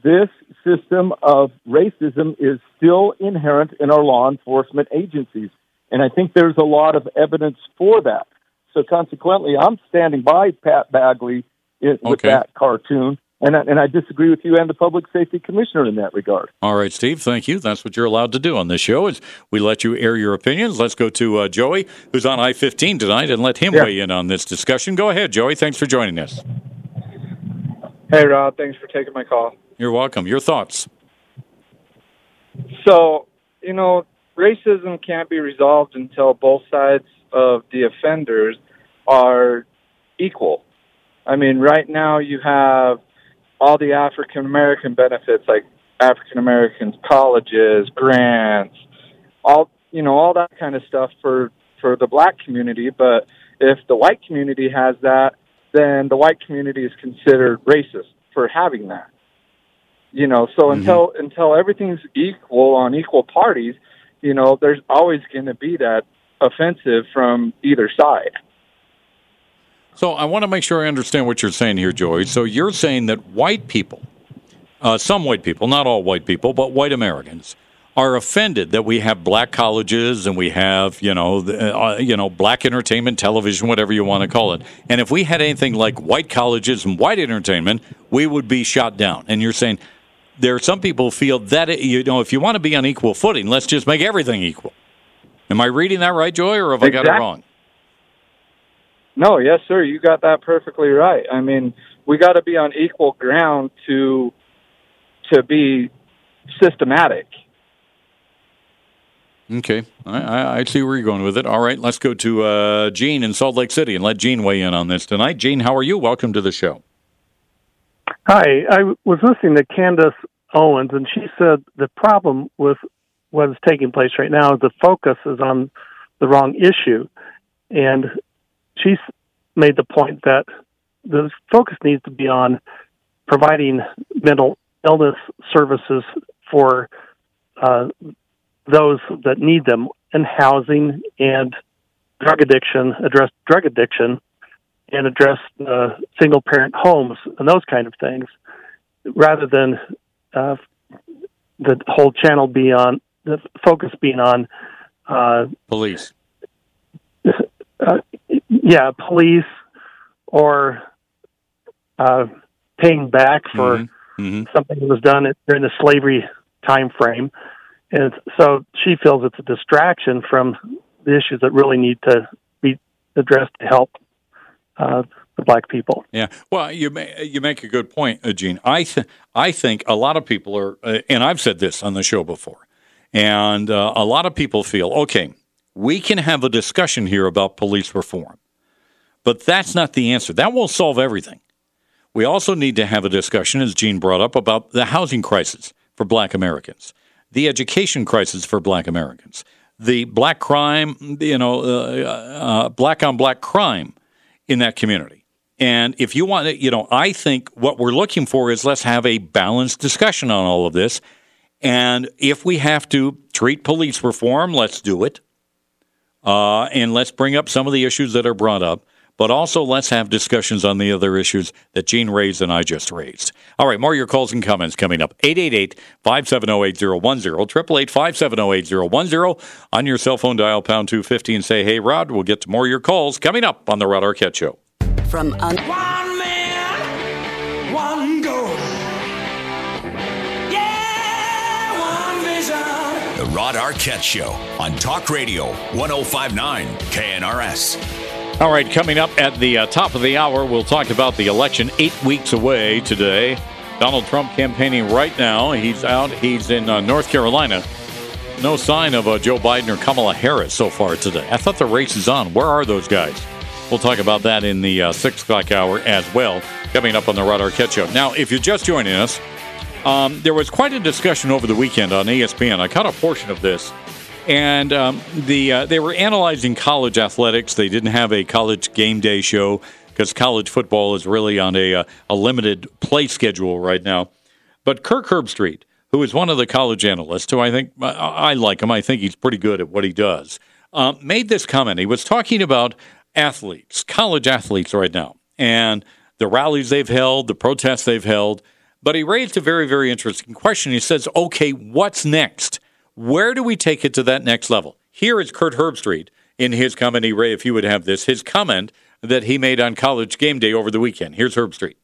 this system of racism is still inherent in our law enforcement agencies. And I think there's a lot of evidence for that. So consequently, I'm standing by Pat Bagley i- with Okay. that cartoon. And I, and I disagree with you and the public safety commissioner in that regard. All right, Steve. Thank you. That's what you're allowed to do on this show. Is we let you air your opinions. Let's go to uh, Joey, who's on I-15 tonight, and let him Yeah. weigh in on this discussion. Go ahead, Joey. Thanks for joining us. Hey, Rob. Thanks for taking my call. You're welcome. Your thoughts? So, you know, racism can't be resolved until both sides of the offenders are equal. I mean, right now you have all the African American benefits like African Americans colleges, grants, all you know, all that kind of stuff for for the black community, but if the white community has that, then the white community is considered racist for having that. You know, so mm-hmm. until until everything's equal on equal parties, you know, there's always going to be that offensive from either side. So I want to make sure I understand what you're saying here, Joey. So you're saying that white people, uh, some white people, not all white people, but white Americans, are offended that we have black colleges and we have, you know, the, uh, you know, black entertainment television, whatever you want to call it. And if we had anything like white colleges and white entertainment, we would be shot down. And you're saying there are some people feel that you know, if you want to be on equal footing, let's just make everything equal. Am I reading that right, Joey, or have I got it wrong? No, yes, sir, you got that perfectly right. I mean, we got to be on equal ground to to be systematic. Okay, I, I, I see where you're going with it. All right, let's go to uh, Gene in Salt Lake City and let Gene weigh in on this tonight. Gene, how are you? Welcome to the show. Hi, I was listening to Candace Owens, and she said the problem with what is taking place right now is the focus is on the wrong issue. And she's made the point that the focus needs to be on providing mental illness services for uh, those that need them and housing and drug addiction, address drug addiction, and address uh, single parent homes and those kind of things, rather than uh, the whole channel be on the focus being on uh, Police. <laughs> yeah, police or uh, paying back for Mhm. something that was done during the slavery time frame. And so she feels it's a distraction from the issues that really need to be addressed to help uh, the black people. Yeah. Well, you ma- you make a good point, Gene. I th- I think a lot of people are, uh, and I've said this on the show before, and uh, a lot of people feel okay. We can have a discussion here about police reform, but that's not the answer. That won't solve everything. We also need to have a discussion, as Gene brought up, about the housing crisis for Black Americans, the education crisis for Black Americans, the black crime, you know, uh, uh, black on black crime in that community. And if you want to, you know, I think what we're looking for is let's have a balanced discussion on all of this. And if we have to treat police reform, let's do it. Uh, and let's bring up some of the issues that are brought up. but also let's have discussions on the other issues that Gene raised and I just raised. All right, more of your calls and comments coming up. 888-570-8010, 888-570-8010 on your cell phone dial pound 250 and say, hey, Rod, we'll get to more of your calls coming up on the Rod Arquette Show. From un- The Rod Arquette Show on Talk Radio 1059 KNRS. All right, coming up at the uh, top of the hour, we'll talk about the election eight weeks away today. Donald Trump campaigning right now. He's out, he's in uh, North Carolina. No sign of uh, Joe Biden or Kamala Harris so far today. I thought the race is on. Where are those guys? We'll talk about that in the uh, 6 o'clock hour as well, coming up on the Rod Arquette Show. Now, if you're just joining us, um, there was quite a discussion over the weekend on ESPN. I caught a portion of this, and um, the uh, they were analyzing college athletics. They didn't have a college game day show because college football is really on a, uh, a limited play schedule right now. But Kirk Herbstreit, who is one of the college analysts, who I think I, I like him, I think he's pretty good at what he does, um, made this comment. He was talking about athletes, college athletes right now, and the rallies they've held, the protests they've held. But he raised a very, very interesting question. He says, okay, what's next? Where do we take it to that next level? Here is Kirk Herbstreit in his comment. Ray, if you would have this, his comment that he made on college game day over the weekend. Here's Herbstreit.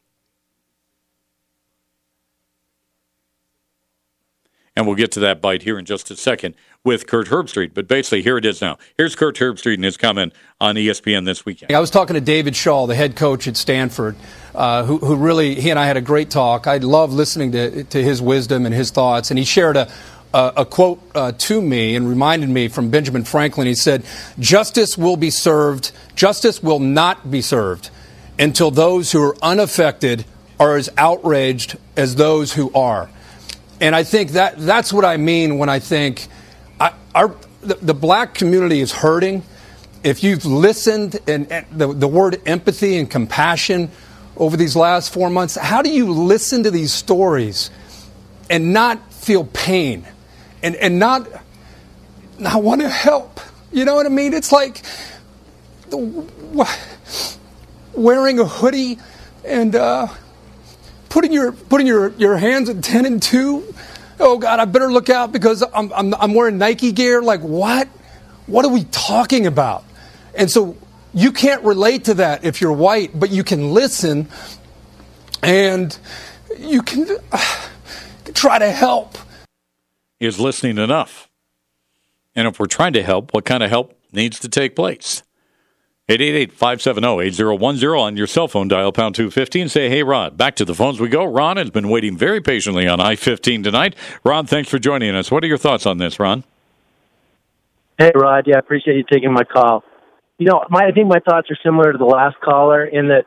And we'll get to that bite here in just a second with Kirk Herbstreit. But basically, here it is now. Here's Kirk Herbstreit and his comment on ESPN this weekend. I was talking to David Shaw, the head coach at Stanford, uh, who, who really, he and I had a great talk. I love listening to, to his wisdom and his thoughts. And he shared a, a, quote uh, to me and reminded me from Benjamin Franklin. He said, Justice will be served, justice will not be served until those who are unaffected are as outraged as those who are. And I think that that's what I mean when I think our, the, the black community is hurting. If you've listened and, and the, the word empathy and compassion over these last four months, how do you listen to these stories and not feel pain and, and not, not want to help? You know what I mean? It's like wearing a hoodie and uh, putting your putting your, your hands at ten and two. Oh God, I better look out because I'm, I'm I'm wearing Nike gear. Like what? What are we talking about? And so you can't relate to that if you're white, but you can listen and you can uh, try to help. Is listening enough? And if we're trying to help, what kind of help needs to take place? 888-570-8010 on your cell phone dial pound 250 and say hey Rod back to the phones we go Ron has been waiting very patiently on I-15 tonight Ron thanks for joining us what are your thoughts on this Ron Hey, Rod. Yeah, I appreciate you taking my call. You know, my I think my thoughts are similar to the last caller in that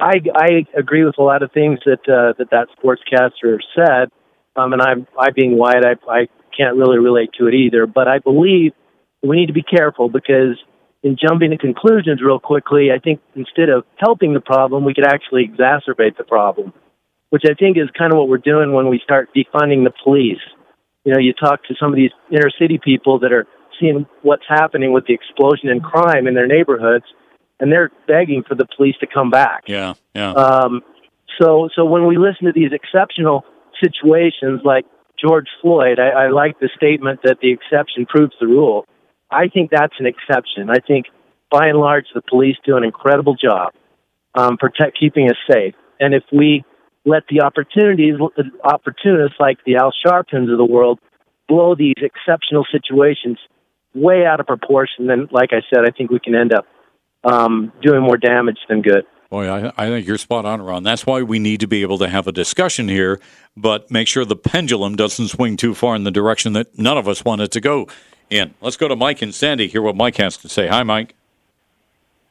I I agree with a lot of things that uh, that that sportscaster said. Um, and I'm I being white, I I can't really relate to it either. But I believe we need to be careful because in jumping to conclusions real quickly, I think instead of helping the problem, we could actually exacerbate the problem, which I think is kind of what we're doing when we start defunding the police. You know, you talk to some of these inner city people that are seeing what's happening with the explosion in crime in their neighborhoods, and they're begging for the police to come back. yeah yeah Um, so, so when we listen to these exceptional situations like George Floyd, I, I like the statement that the exception proves the rule. I think that's an exception. I think, by and large, the police do an incredible job um, protect keeping us safe. And if we let the opportunities, opportunists like the Al Sharptons of the world, blow these exceptional situations way out of proportion, then, like I said, I think we can end up um, doing more damage than good. Boy, I, I think you're spot on, Ron. That's why we need to be able to have a discussion here, but make sure the pendulum doesn't swing too far in the direction that none of us want it to go in. Let's go to Mike and Sandy, hear what Mike has to say. Hi, Mike.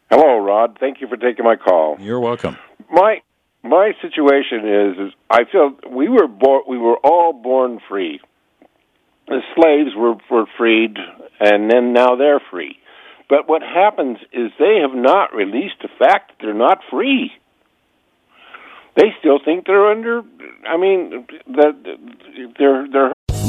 Hello, Rod. Thank you for taking my call. You're welcome. My my situation is, is I feel we were born we were all born free. The slaves were were freed, and then now they're free. But what happens is they have not released the fact that they're not free. They still think they're under. I mean, that they're they're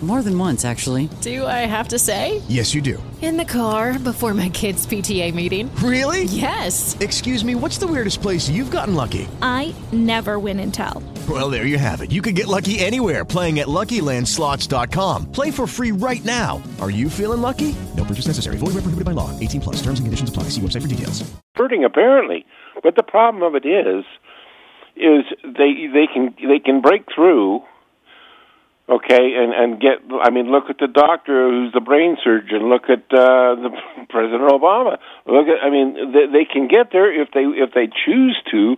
More than once, actually. Do I have to say? Yes, you do. In the car before my kids' PTA meeting. Really? Yes. Excuse me, what's the weirdest place you've gotten lucky? I never win and tell. Well, there you have it. You can get lucky anywhere playing at LuckyLandSlots.com. Play for free right now. Are you feeling lucky? No purchase necessary. Void where prohibited by law. 18 plus. Terms and conditions apply. See website for details. hurting apparently. But the problem of it is, is they they can they can break through. Okay, and and get. I mean, look at the doctor who's the brain surgeon. Look at uh, the <laughs> President Obama. Look at. I mean, they, they can get there if they if they choose to,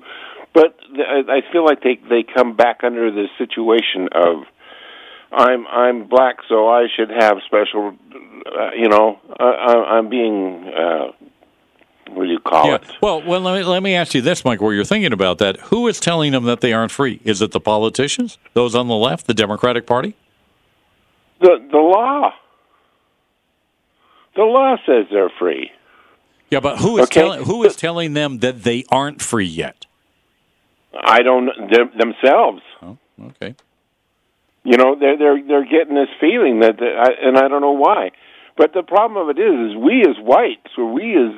but I I feel like they they come back under the situation of. I'm I'm black, so I should have special. Uh, you know, I- I'm being. Uh, what do you call Yeah. it? Well, well, let me, let me ask you this, Mike. Where you're thinking about that, who is telling them that they aren't free? Is it the politicians, those on the left, the Democratic Party? The the law. The law says they're free. Yeah, but who is Okay. telling who is telling them that they aren't free yet? I don't them, themselves. Oh, okay. You know, they're they're they're getting this feeling that, that I, and I don't know why. But the problem of it is, is we as whites, or we as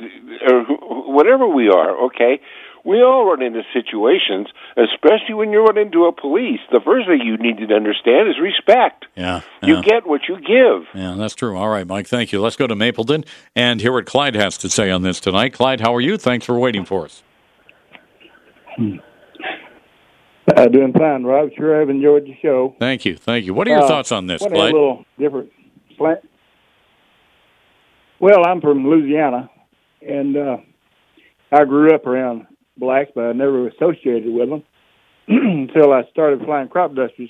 or whatever we are, okay, we all run into situations, especially when you run into a police. The first thing you need to understand is respect. Yeah, You get what you give. Yeah, that's true. All right, Mike. Thank you. Let's go to Mapleton and hear what Clyde has to say on this tonight. Clyde, how are you? Thanks for waiting for us. Uh, doing fine, Rob. Sure, I've enjoyed the show. Thank you. Thank you. What are your Uh, thoughts on this, what a little different slant. Well, I'm from Louisiana, and uh, I grew up around blacks, but I never associated with them <clears throat> until I started flying crop dusters.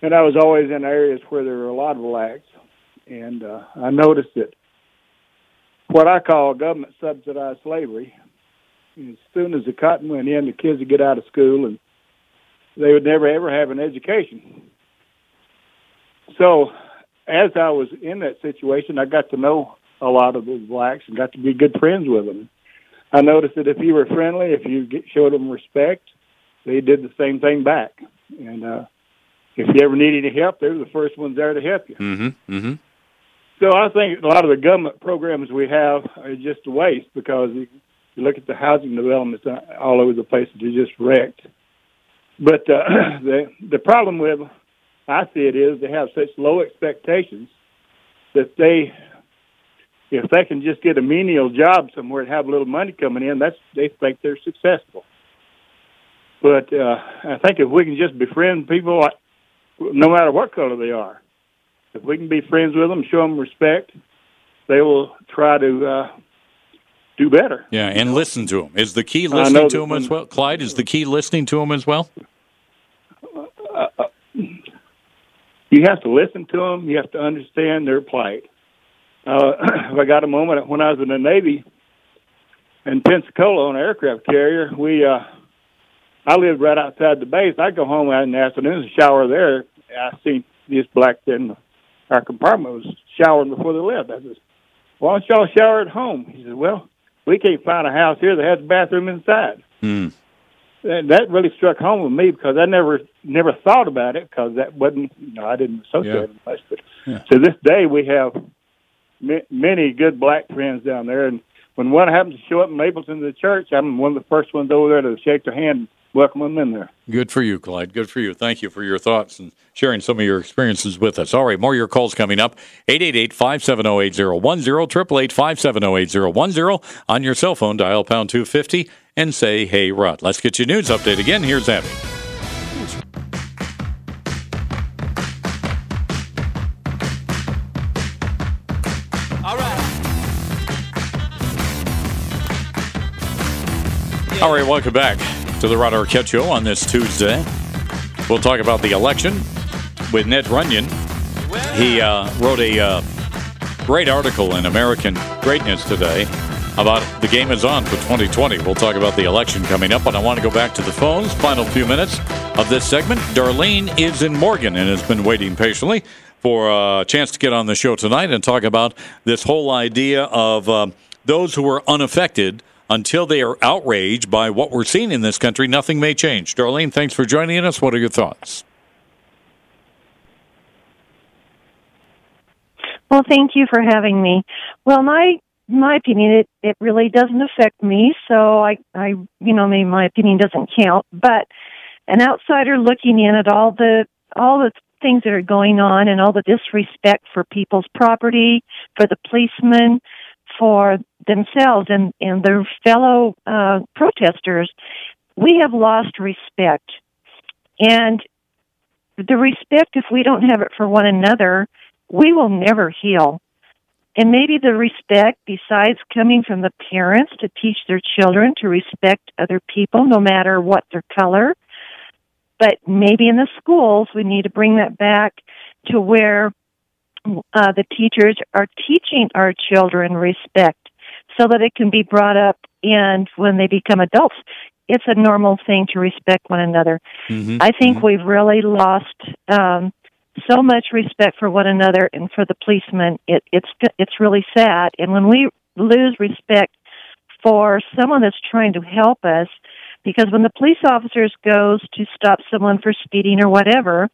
And I was always in areas where there were a lot of blacks, and uh, I noticed that what I call government subsidized slavery. As soon as the cotton went in, the kids would get out of school, and they would never ever have an education. So, as I was in that situation, I got to know a lot of those blacks and got to be good friends with them. I noticed that if you were friendly, if you get, showed them respect, they did the same thing back. And uh, if you ever needed any help, they were the first ones there to help you. Mm-hmm. Mm-hmm. So I think a lot of the government programs we have are just a waste because you, you look at the housing developments all over the place; they're just wrecked. But uh, <clears throat> the the problem with I see it is they have such low expectations that they, if they can just get a menial job somewhere and have a little money coming in, that's they think they're successful. But uh, I think if we can just befriend people, no matter what color they are, if we can be friends with them, show them respect, they will try to uh, do better. Yeah, and listen to them. Is the key listening to them as well? Clyde, is the key listening to them as well? uh, you have to listen to them. You have to understand their plight. Uh, if <clears throat> I got a moment when I was in the Navy in Pensacola on an aircraft carrier, we uh, I lived right outside the base. I go home in the afternoons and shower there. I seen this black in our compartment was showering before they left. I said, "Why don't y'all shower at home?" He said, "Well, we can't find a house here that has a bathroom inside." Hmm. that, that really struck home with me because I never never thought about it because that wasn't you know I didn't associate Yeah. it much. But Yeah. to this day, we have ma- many good black friends down there, and when one happens to show up in Mapleton to the church, I'm one of the first ones over there to shake their hand, and welcome them in there. Good for you, Clyde. Good for you. Thank you for your thoughts and sharing some of your experiences with us. All right, more of your calls coming up. 888-570-8010, 888-570-8010. On your cell phone, dial pound 250 and say, hey, Rod. Let's get your news update again. Here's Abby. All right, welcome back to the Rod Arquette Show on this Tuesday. We'll talk about the election with Ned Ryan. He uh, wrote a uh, great article in American Greatness today about the game is on for 2020. We'll talk about the election coming up, but I want to go back to the phones. Final few minutes of this segment. Darlene is in Morgan and has been waiting patiently for a chance to get on the show tonight and talk about this whole idea of. um those who are unaffected, until they are outraged by what we're seeing in this country, nothing may change. Darlene, thanks for joining us. What are your thoughts? Well, thank you for having me. Well, my my opinion, it it really doesn't affect me, so I I you know maybe my opinion doesn't count, but an outsider looking in at all the all the things that are going on and all the disrespect for people's property, for the policemen, for themselves and and their fellow uh, protesters, we have lost respect, and the respect if we don't have it for one another we will never heal. And maybe the respect, besides coming from the parents to teach their children to respect other people, no matter what their color, but maybe in the schools we need to bring that back to where uh, the teachers are teaching our children respect so that it can be brought up and when they become adults it's a normal thing to respect one another Mm-hmm. i think we've really lost um, so much respect for one another and for the policemen. It, it's it's really sad. And when we lose respect for someone that's trying to help us, because when the police officers goes to stop someone for speeding or whatever,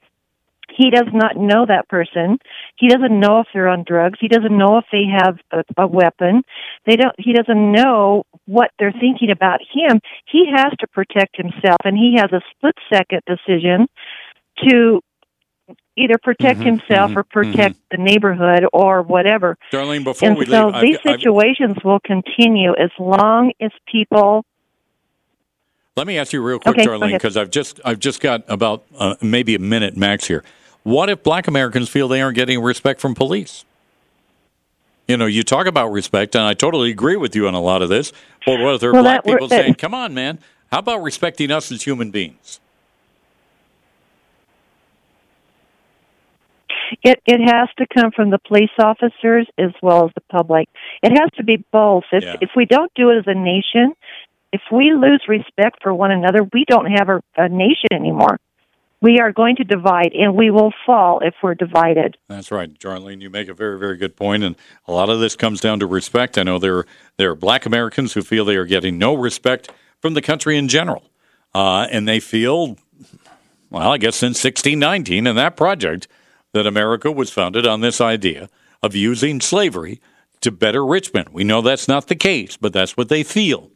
he does not know that person. He doesn't know if they're on drugs. He doesn't know if they have a, a weapon. They don't. He doesn't know what they're thinking about him. He has to protect himself, and he has a split second decision to either protect Mhm, himself mhm, or protect the neighborhood or whatever. Darlene, before and we so leave, I've- these I've- situations will continue as long as people. Let me ask you real quick, Okay, Darlene, because I've just I've just got about uh, maybe a minute max here. What if Black Americans feel they aren't getting respect from police? You know, you talk about respect, and I totally agree with you on a lot of this. But what if there are Well, black people that- saying, "Come on, man, how about respecting us as human beings?" It it has to come from the police officers as well as the public. It has to be both. If if we don't do it as a nation, if we lose respect for one another, we don't have a, a nation anymore. We are going to divide, and we will fall if we're divided. That's right, Darlene. You make a very, very good point, and a lot of this comes down to respect. I know there there are Black Americans who feel they are getting no respect from the country in general, uh, and they feel, well, I guess since 1619 and that project, that America was founded on this idea of using slavery to better Richmond. We know that's not the case, but that's what they feel,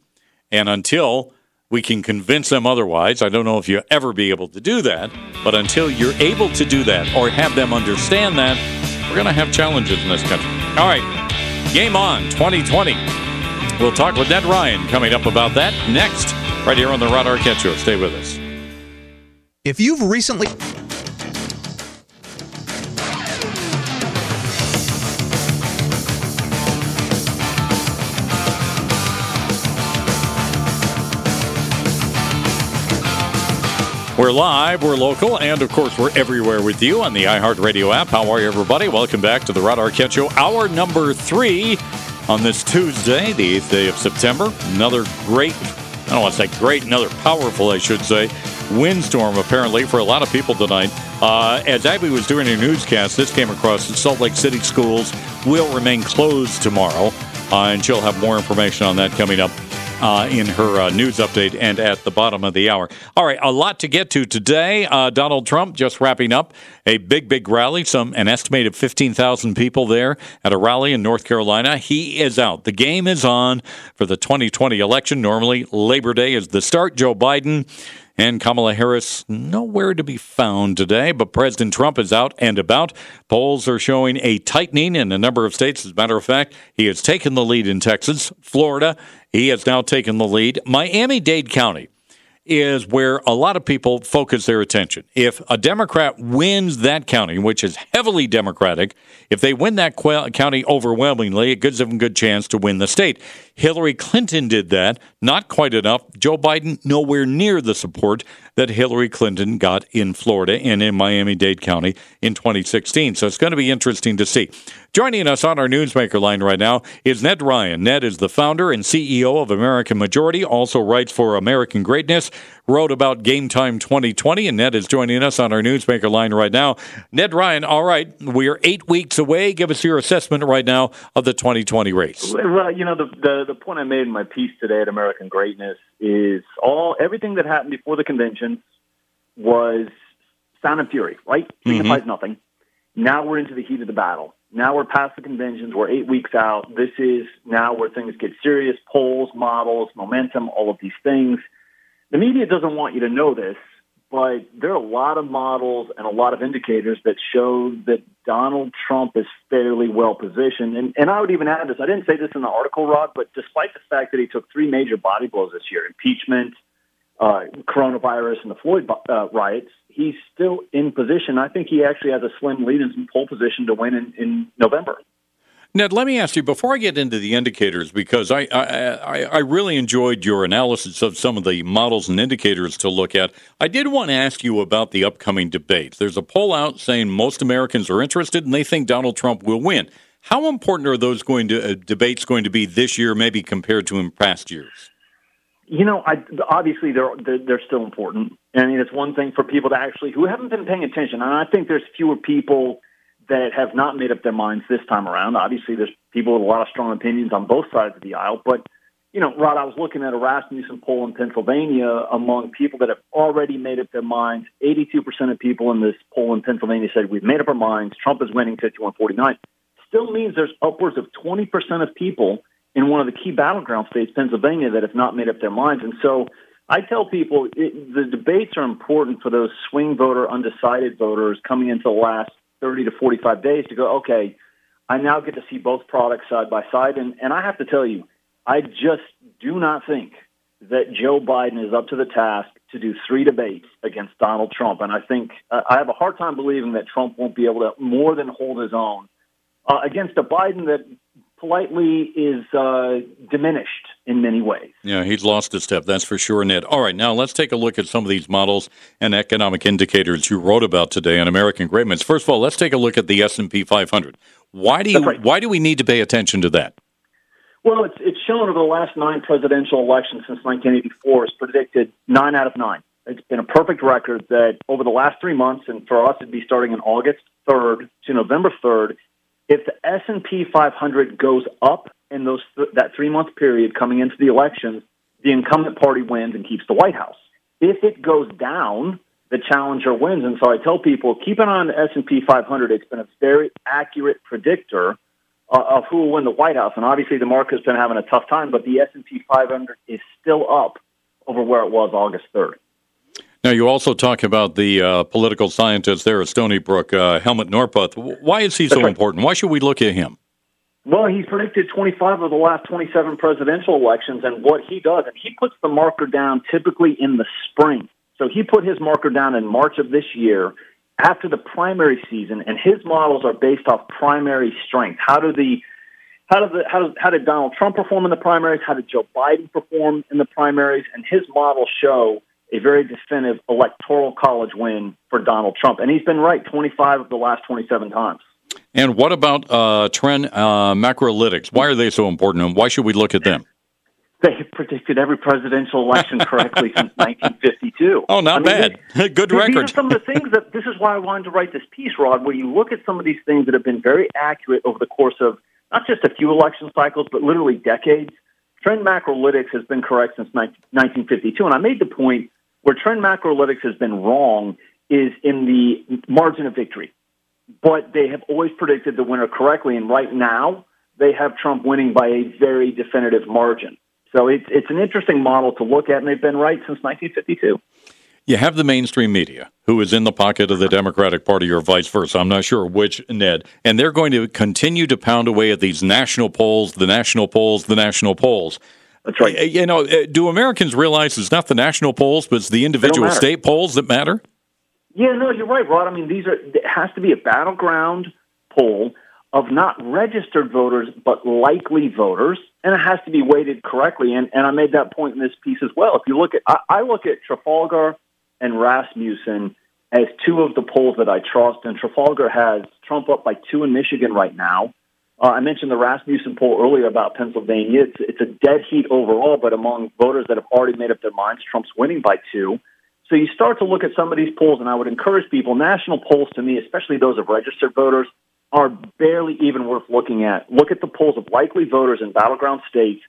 and until we can convince them otherwise. I don't know if you'll ever be able to do that, but until you're able to do that or have them understand that, we're going to have challenges in this country. All right, game on 2020. We'll talk with Ned Ryan coming up about that next, right here on the Rod Arquette Show. Stay with us. If you've recently. We're live, we're local, and of course, we're everywhere with you on the iHeartRadio app. How are you, everybody? Welcome back to the Rod Arquette Show, hour number three on this Tuesday, the 8th day of September. Another great, I don't want to say great, another powerful, I should say, windstorm apparently for a lot of people tonight. Uh, as Abby was doing her newscast, this came across that Salt Lake City schools will remain closed tomorrow, uh, and she'll have more information on that coming up uh, in her uh, news update and at the bottom of the hour. All right, a lot to get to today. Uh, Donald Trump just wrapping up a big, big rally. Some an estimated fifteen thousand people there at a rally in North Carolina. He is out. The game is on for the 2020 election. Normally, Labor Day is the start. Joe Biden. And Kamala Harris nowhere to be found today, but President Trump is out and about. Polls are showing a tightening in a number of states. As a matter of fact, he has taken the lead in Texas, Florida. He has now taken the lead. Miami Dade County is where a lot of people focus their attention. If a Democrat wins that county, which is heavily Democratic, if they win that qu- county overwhelmingly, it gives them a good chance to win the state. Hillary Clinton did that not quite enough. Joe Biden, nowhere near the support that Hillary Clinton got in Florida and in Miami Dade County in 2016. So it's going to be interesting to see. Joining us on our Newsmaker line right now is Ned Ryan. Ned is the founder and CEO of American Majority, also writes for American Greatness, wrote about Game Time 2020, and Ned is joining us on our Newsmaker line right now. Ned Ryan, all right, we are eight weeks away. Give us your assessment right now of the 2020 race. Well, you know, the, the, the point I made in my piece today at American Greatness is all everything that happened before the convention was sound and fury, right? Signifies mm-hmm. nothing. Now we're into the heat of the battle. Now we're past the conventions. We're eight weeks out. This is now where things get serious. Polls, models, momentum, all of these things. The media doesn't want you to know this, but there are a lot of models and a lot of indicators that show that Donald Trump is fairly well positioned. And, and I would even add this. I didn't say this in the article, Rod, but despite the fact that he took three major body blows this year, impeachment, uh, coronavirus, and the Floyd uh, riots, he's still in position. I think he actually has a slim lead in pole position to win in, in November. Ned, let me ask you before I get into the indicators, because I, I, I really enjoyed your analysis of some of the models and indicators to look at. I did want to ask you about the upcoming debates. There's a poll out saying most Americans are interested and they think Donald Trump will win. How important are those going to uh, debates going to be this year, maybe compared to in past years? You know, I, obviously they're, they're they're still important. I mean, it's one thing for people to actually who haven't been paying attention, and I think there's fewer people that have not made up their minds this time around. Obviously, there's people with a lot of strong opinions on both sides of the aisle, but you know, Rod, I was looking at a Rasmussen poll in Pennsylvania among people that have already made up their minds. 82% of people in this poll in Pennsylvania said we've made up our minds. Trump is winning 51-49. Still means there's upwards of 20% of people in one of the key battleground states, Pennsylvania, that have not made up their minds. And so I tell people it, the debates are important for those swing voter, undecided voters coming into the last 30 to 45 days to go, okay, I now get to see both products side by side. And, and I have to tell you, I just do not think that Joe Biden is up to the task to do three debates against Donald Trump. And I think uh, I have a hard time believing that Trump won't be able to more than hold his own uh, against a Biden that politely is uh, diminished in many ways. Yeah, he's lost a step, that's for sure, Ned. All right, now let's take a look at some of these models and economic indicators you wrote about today on American Greatness. First of all, let's take a look at the S&P 500. Why do you right. why do we need to pay attention to that? Well, it's it's shown over the last nine presidential elections since 1984 has predicted nine out of nine. It's been a perfect record that over the last three months, and for us it'd be starting in August 3rd to November 3rd, if the S&P 500 goes up in those that three month period coming into the elections, the incumbent party wins and keeps the White House. If it goes down, the challenger wins. And so I tell people keep an eye on the S&P 500. It's been a very accurate predictor uh, of who will win the White House. And obviously the market's been having a tough time, but the S&P 500 is still up over where it was August 3rd. Now, you also talk about the uh, political scientist there at Stony Brook, uh, Helmut Norpoth. Why is he so right. important? Why should we look at him? Well, he's predicted 25 of the last 27 presidential elections, and what he does, and he puts the marker down typically in the spring. So he put his marker down in March of this year after the primary season, and his models are based off primary strength. How do the how did the, how did how did Donald Trump perform in the primaries? How did Joe Biden perform in the primaries? And his models show a very definitive electoral college win for Donald Trump. And he's been right 25 of the last 27 times. And what about uh, trend uh, macrolytics? Why are they so important, and why should we look at them? They have predicted every presidential election correctly <laughs> since 1952. Oh, not I mean, bad. <laughs> Good record. these are some of the things that this is why I wanted to write this piece, Rod, where you look at some of these things that have been very accurate over the course of not just a few election cycles, but literally decades. Trend macrolytics has been correct since 1952. And I made the point where trend macrolytics has been wrong is in the margin of victory. But they have always predicted the winner correctly. And right now, they have Trump winning by a very definitive margin. So it's, it's an interesting model to look at, and they've been right since 1952. You have the mainstream media who is in the pocket of the Democratic Party or vice versa. I'm not sure which, Ned. And they're going to continue to pound away at these national polls, the national polls, the national polls. That's right. You know, uh, do Americans realize it's not the national polls, but it's the individual state polls that matter? Yeah, no, you're right, Rod. I mean, these are it has to be a battleground poll. of not registered voters, but likely voters, and it has to be weighted correctly. And, and I made that point in this piece as well. If you look at, I, I look at Trafalgar and Rasmussen as two of the polls that I trust, and Trafalgar has Trump up by two in Michigan right now. Uh, I mentioned the Rasmussen poll earlier about Pennsylvania. It's, it's a dead heat overall, but among voters that have already made up their minds, Trump's winning by two. So you start to look at some of these polls, and I would encourage people, national polls to me, especially those of registered voters, are barely even worth looking at. Look at the polls of likely voters in battleground states,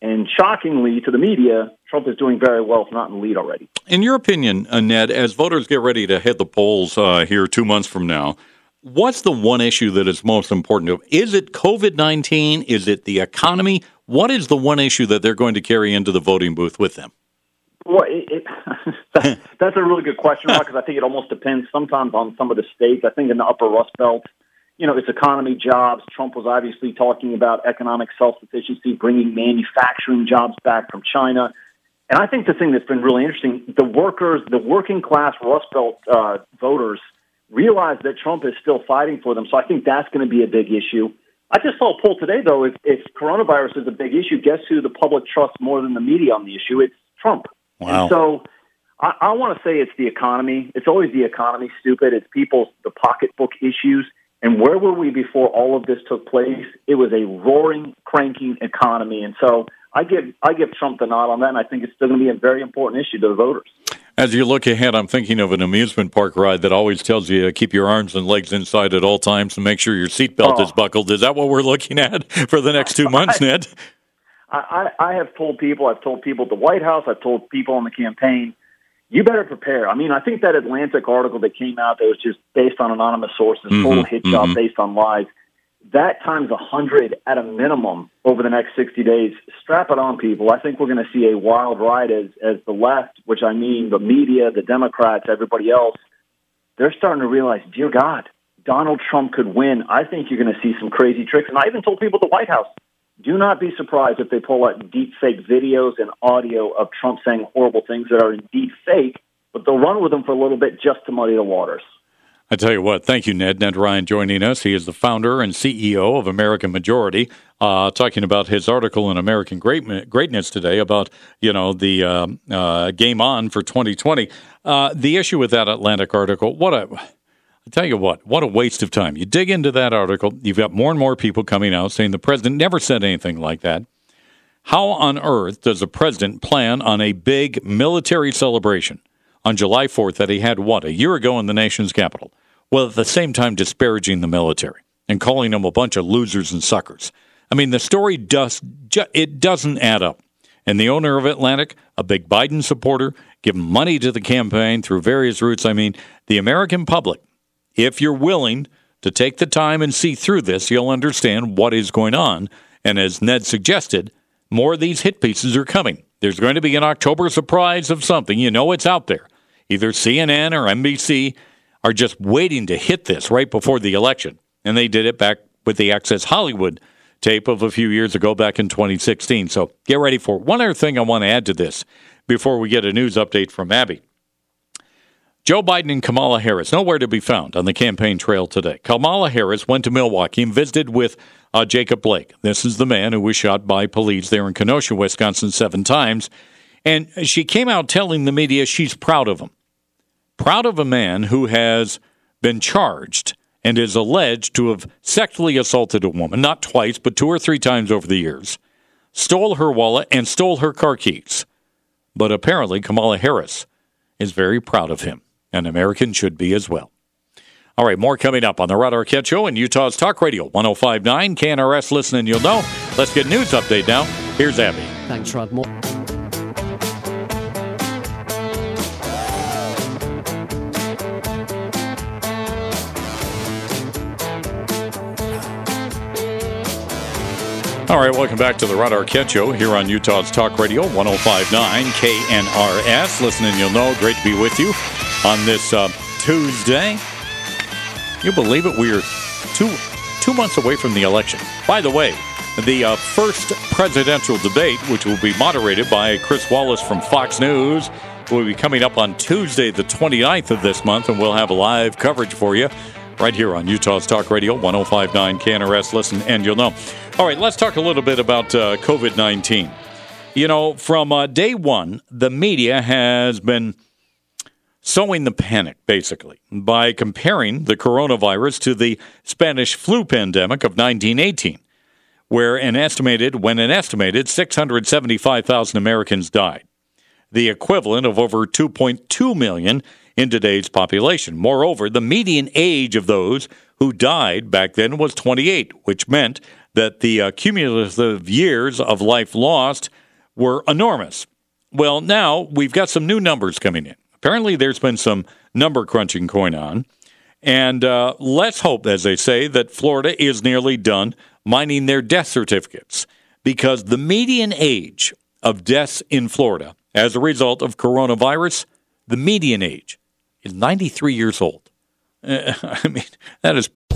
and shockingly to the media, Trump is doing very well, if not in the lead already. In your opinion, uh, Ned, as voters get ready to hit the polls uh, here two months from now, what's the one issue that is most important to them? Is it COVID 19? Is it the economy? What is the one issue that they're going to carry into the voting booth with them? Well, it, it, <laughs> that's a really good question, because I think it almost depends sometimes on some of the states. I think in the upper Rust Belt, you know, it's economy, jobs. Trump was obviously talking about economic self-sufficiency, bringing manufacturing jobs back from China. And I think the thing that's been really interesting, the workers, the working class Rust Belt uh, voters realize that Trump is still fighting for them. So I think that's going to be a big issue. I just saw a poll today, though. If, if coronavirus is a big issue, guess who the public trusts more than the media on the issue? It's Trump. Wow. And so I, I want to say it's the economy. It's always the economy, stupid. It's people's the pocketbook issues. And where were we before all of this took place? It was a roaring, cranking economy. And so I give I give Trump the nod on that, and I think it's still going to be a very important issue to the voters. As you look ahead, I'm thinking of an amusement park ride that always tells you to keep your arms and legs inside at all times and make sure your seatbelt Oh. is buckled. Is that what we're looking at <laughs> for the next two months, Ned? I, I, I have told people, I've told people at the White House, I've told people on the campaign, you better prepare. I mean, I think that Atlantic article that came out that was just based on anonymous sources, total Mhm, hit job mhm. based on lies. That times a hundred at a minimum over the next sixty days. Strap it on, people. I think we're going to see a wild ride as as the left, which I mean the media, the Democrats, everybody else. They're starting to realize, dear God, Donald Trump could win. I think you're going to see some crazy tricks. And I even told people at the White House, do not be surprised if they pull out deep fake videos and audio of Trump saying horrible things that are indeed fake, but they'll run with them for a little bit just to muddy the waters. I tell you what, thank you, Ned. Ned Ryan joining us. He is the founder and CEO of American Majority, uh, talking about his article in American Great- Greatness today about, you know, the uh, uh, game on for 2020. Uh, the issue with that Atlantic article, what a. I tell you what, what a waste of time. You dig into that article, you've got more and more people coming out saying the president never said anything like that. How on earth does the president plan on a big military celebration on July 4th that he had, what, a year ago in the nation's capital, while at the same time disparaging the military and calling them a bunch of losers and suckers? I mean, the story does, it doesn't add up. And the owner of Atlantic, a big Biden supporter, giving money to the campaign through various routes. I mean, the American public, if you're willing to take the time and see through this, you'll understand what is going on. And as Ned suggested, more of these hit pieces are coming. There's going to be an October surprise of something. You know it's out there. Either CNN or NBC are just waiting to hit this right before the election. And they did it back with the Access Hollywood tape of a few years ago back in 2016. So get ready for it. One other thing I want to add to this before we get a news update from Abby. Joe Biden and Kamala Harris, nowhere to be found on the campaign trail today. Kamala Harris went to Milwaukee and visited with uh, Jacob Blake. This is the man who was shot by police there in Kenosha, Wisconsin, seven times. And she came out telling the media she's proud of him. Proud of a man who has been charged and is alleged to have sexually assaulted a woman, not twice, but two or three times over the years, stole her wallet, and stole her car keys. But apparently, Kamala Harris is very proud of him, and Americans should be as well. All right, more coming up on the Rod Arquette Show and Utah's Talk Radio 1059. KNRS, listen and you'll know. Let's get news update now. Here's Abby. Thanks, Rod. More. All right, welcome back to the Rod Arquette Show here on Utah's Talk Radio 1059 KNRS. Listen and you'll know. Great to be with you on this uh, Tuesday. You believe it? We are two two months away from the election. By the way, the uh, first presidential debate, which will be moderated by Chris Wallace from Fox News, will be coming up on Tuesday, the 29th of this month, and we'll have live coverage for you right here on Utah's Talk Radio 1059 KNRS. Listen, and you'll know. All right, let's talk a little bit about uh, COVID 19. You know, from uh, day one, the media has been sowing the panic, basically, by comparing the coronavirus to the Spanish flu pandemic of 1918, where an estimated, when an estimated 675,000 Americans died, the equivalent of over 2.2 million in today's population. Moreover, the median age of those who died back then was 28, which meant that the uh, cumulative years of life lost were enormous. Well, now we've got some new numbers coming in. Apparently, there's been some number crunching going on. And uh, let's hope, as they say, that Florida is nearly done mining their death certificates because the median age of deaths in Florida as a result of coronavirus, the median age is 93 years old. Uh, <laughs> I mean, that is.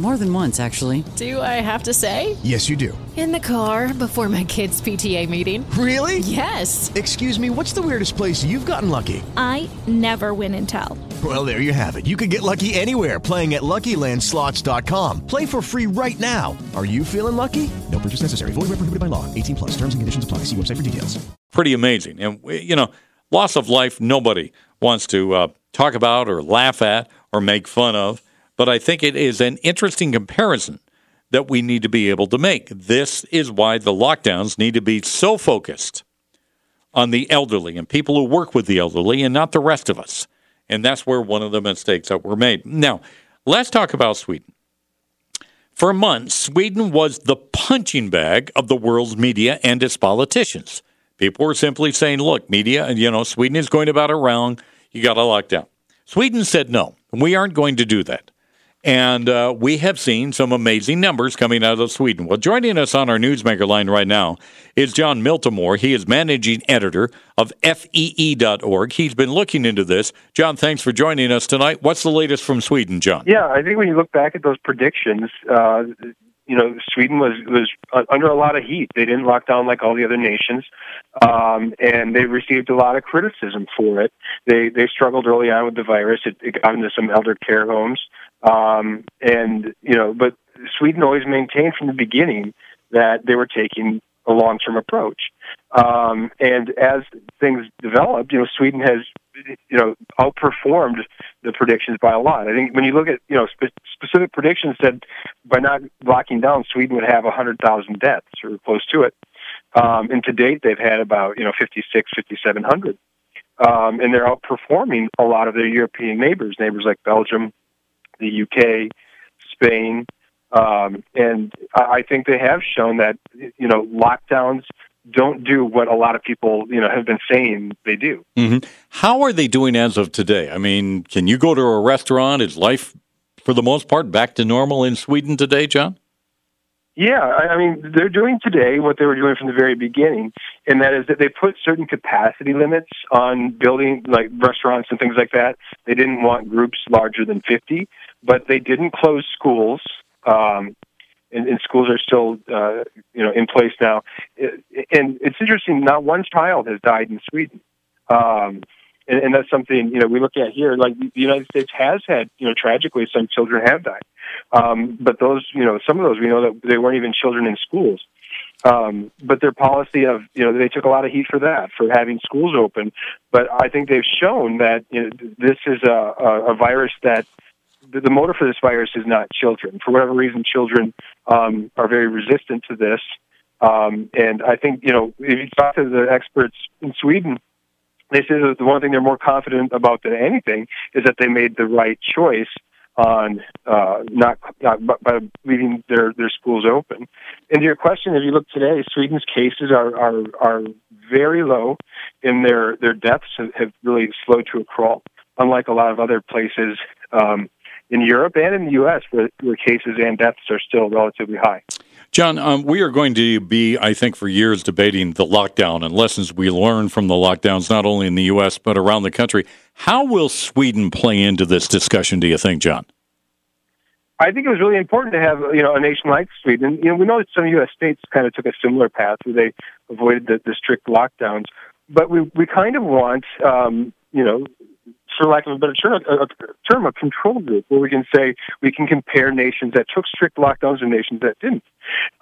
More than once, actually. Do I have to say? Yes, you do. In the car before my kids' PTA meeting. Really? Yes. Excuse me, what's the weirdest place you've gotten lucky? I never win and tell. Well, there you have it. You can get lucky anywhere playing at LuckyLandSlots.com. Play for free right now. Are you feeling lucky? No purchase necessary. Void where prohibited by law. 18 plus. Terms and conditions apply. See website for details. Pretty amazing. And, you know, loss of life, nobody wants to uh, talk about or laugh at or make fun of. But I think it is an interesting comparison that we need to be able to make. This is why the lockdowns need to be so focused on the elderly and people who work with the elderly and not the rest of us. And that's where one of the mistakes that were made. Now, let's talk about Sweden. For months, Sweden was the punching bag of the world's media and its politicians. People were simply saying, look, media, you know, Sweden is going about it wrong. You got to lock down. Sweden said, no, we aren't going to do that. And uh, we have seen some amazing numbers coming out of Sweden. Well, joining us on our Newsmaker line right now is John Miltimore. He is managing editor of FEE.org. He's been looking into this. John, thanks for joining us tonight. What's the latest from Sweden, John? Yeah, I think when you look back at those predictions, uh, you know, Sweden was was under a lot of heat. They didn't lock down like all the other nations, um, and they received a lot of criticism for it. They they struggled early on with the virus. It, it got into some elder care homes. Um, and, you know, but Sweden always maintained from the beginning that they were taking a long term approach. Um, and as things developed, you know, Sweden has, you know, outperformed the predictions by a lot. I think when you look at, you know, spe- specific predictions said by not locking down, Sweden would have 100,000 deaths or close to it. Um, and to date, they've had about, you know, 56, 5,700. Um, and they're outperforming a lot of their European neighbors, neighbors like Belgium, the UK, Spain, um, and I think they have shown that you know lockdowns don't do what a lot of people you know have been saying they do. Mm-hmm. How are they doing as of today? I mean, can you go to a restaurant? Is life, for the most part, back to normal in Sweden today, John? Yeah, I mean, they're doing today what they were doing from the very beginning, and that is that they put certain capacity limits on building like restaurants and things like that. They didn't want groups larger than 50, but they didn't close schools. Um, and, and schools are still, uh, you know, in place now. And it's interesting. Not one child has died in Sweden. Um, and, and that's something you know we look at here. Like the United States has had, you know, tragically some children have died. Um, but those, you know, some of those we know that they weren't even children in schools. Um, but their policy of, you know, they took a lot of heat for that, for having schools open. But I think they've shown that you know, this is a, a, a virus that the, the motive for this virus is not children. For whatever reason, children um, are very resistant to this. Um, and I think, you know, if you talk to the experts in Sweden, they say that the one thing they're more confident about than anything is that they made the right choice on uh, not, not by leaving their their schools open. And to your question, if you look today, Sweden's cases are are are very low, and their their deaths have, have really slowed to a crawl. Unlike a lot of other places um, in Europe and in the U.S., where, where cases and deaths are still relatively high. John, um, we are going to be, I think, for years debating the lockdown and lessons we learned from the lockdowns, not only in the U.S., but around the country. How will Sweden play into this discussion, do you think, John? I think it was really important to have you know a nation like Sweden. You know, we know that some U.S. states kind of took a similar path where they avoided the, the strict lockdowns, but we we kind of want um, you know for lack of a better term, a, term, a control group where we can say we can compare nations that took strict lockdowns and nations that didn't.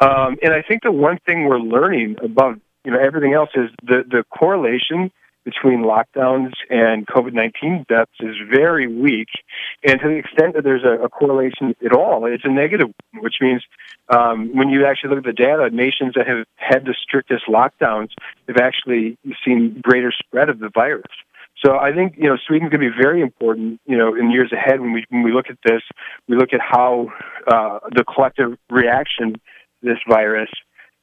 Um, and I think the one thing we're learning above you know everything else is the the correlation between lockdowns and COVID nineteen deaths is very weak, and to the extent that there's a, a correlation at all, it's a negative, which means um, when you actually look at the data, nations that have had the strictest lockdowns have actually seen greater spread of the virus. So I think you know Sweden's going to be very important. You know, in years ahead when we when we look at this, we look at how uh, the collective reaction to this virus,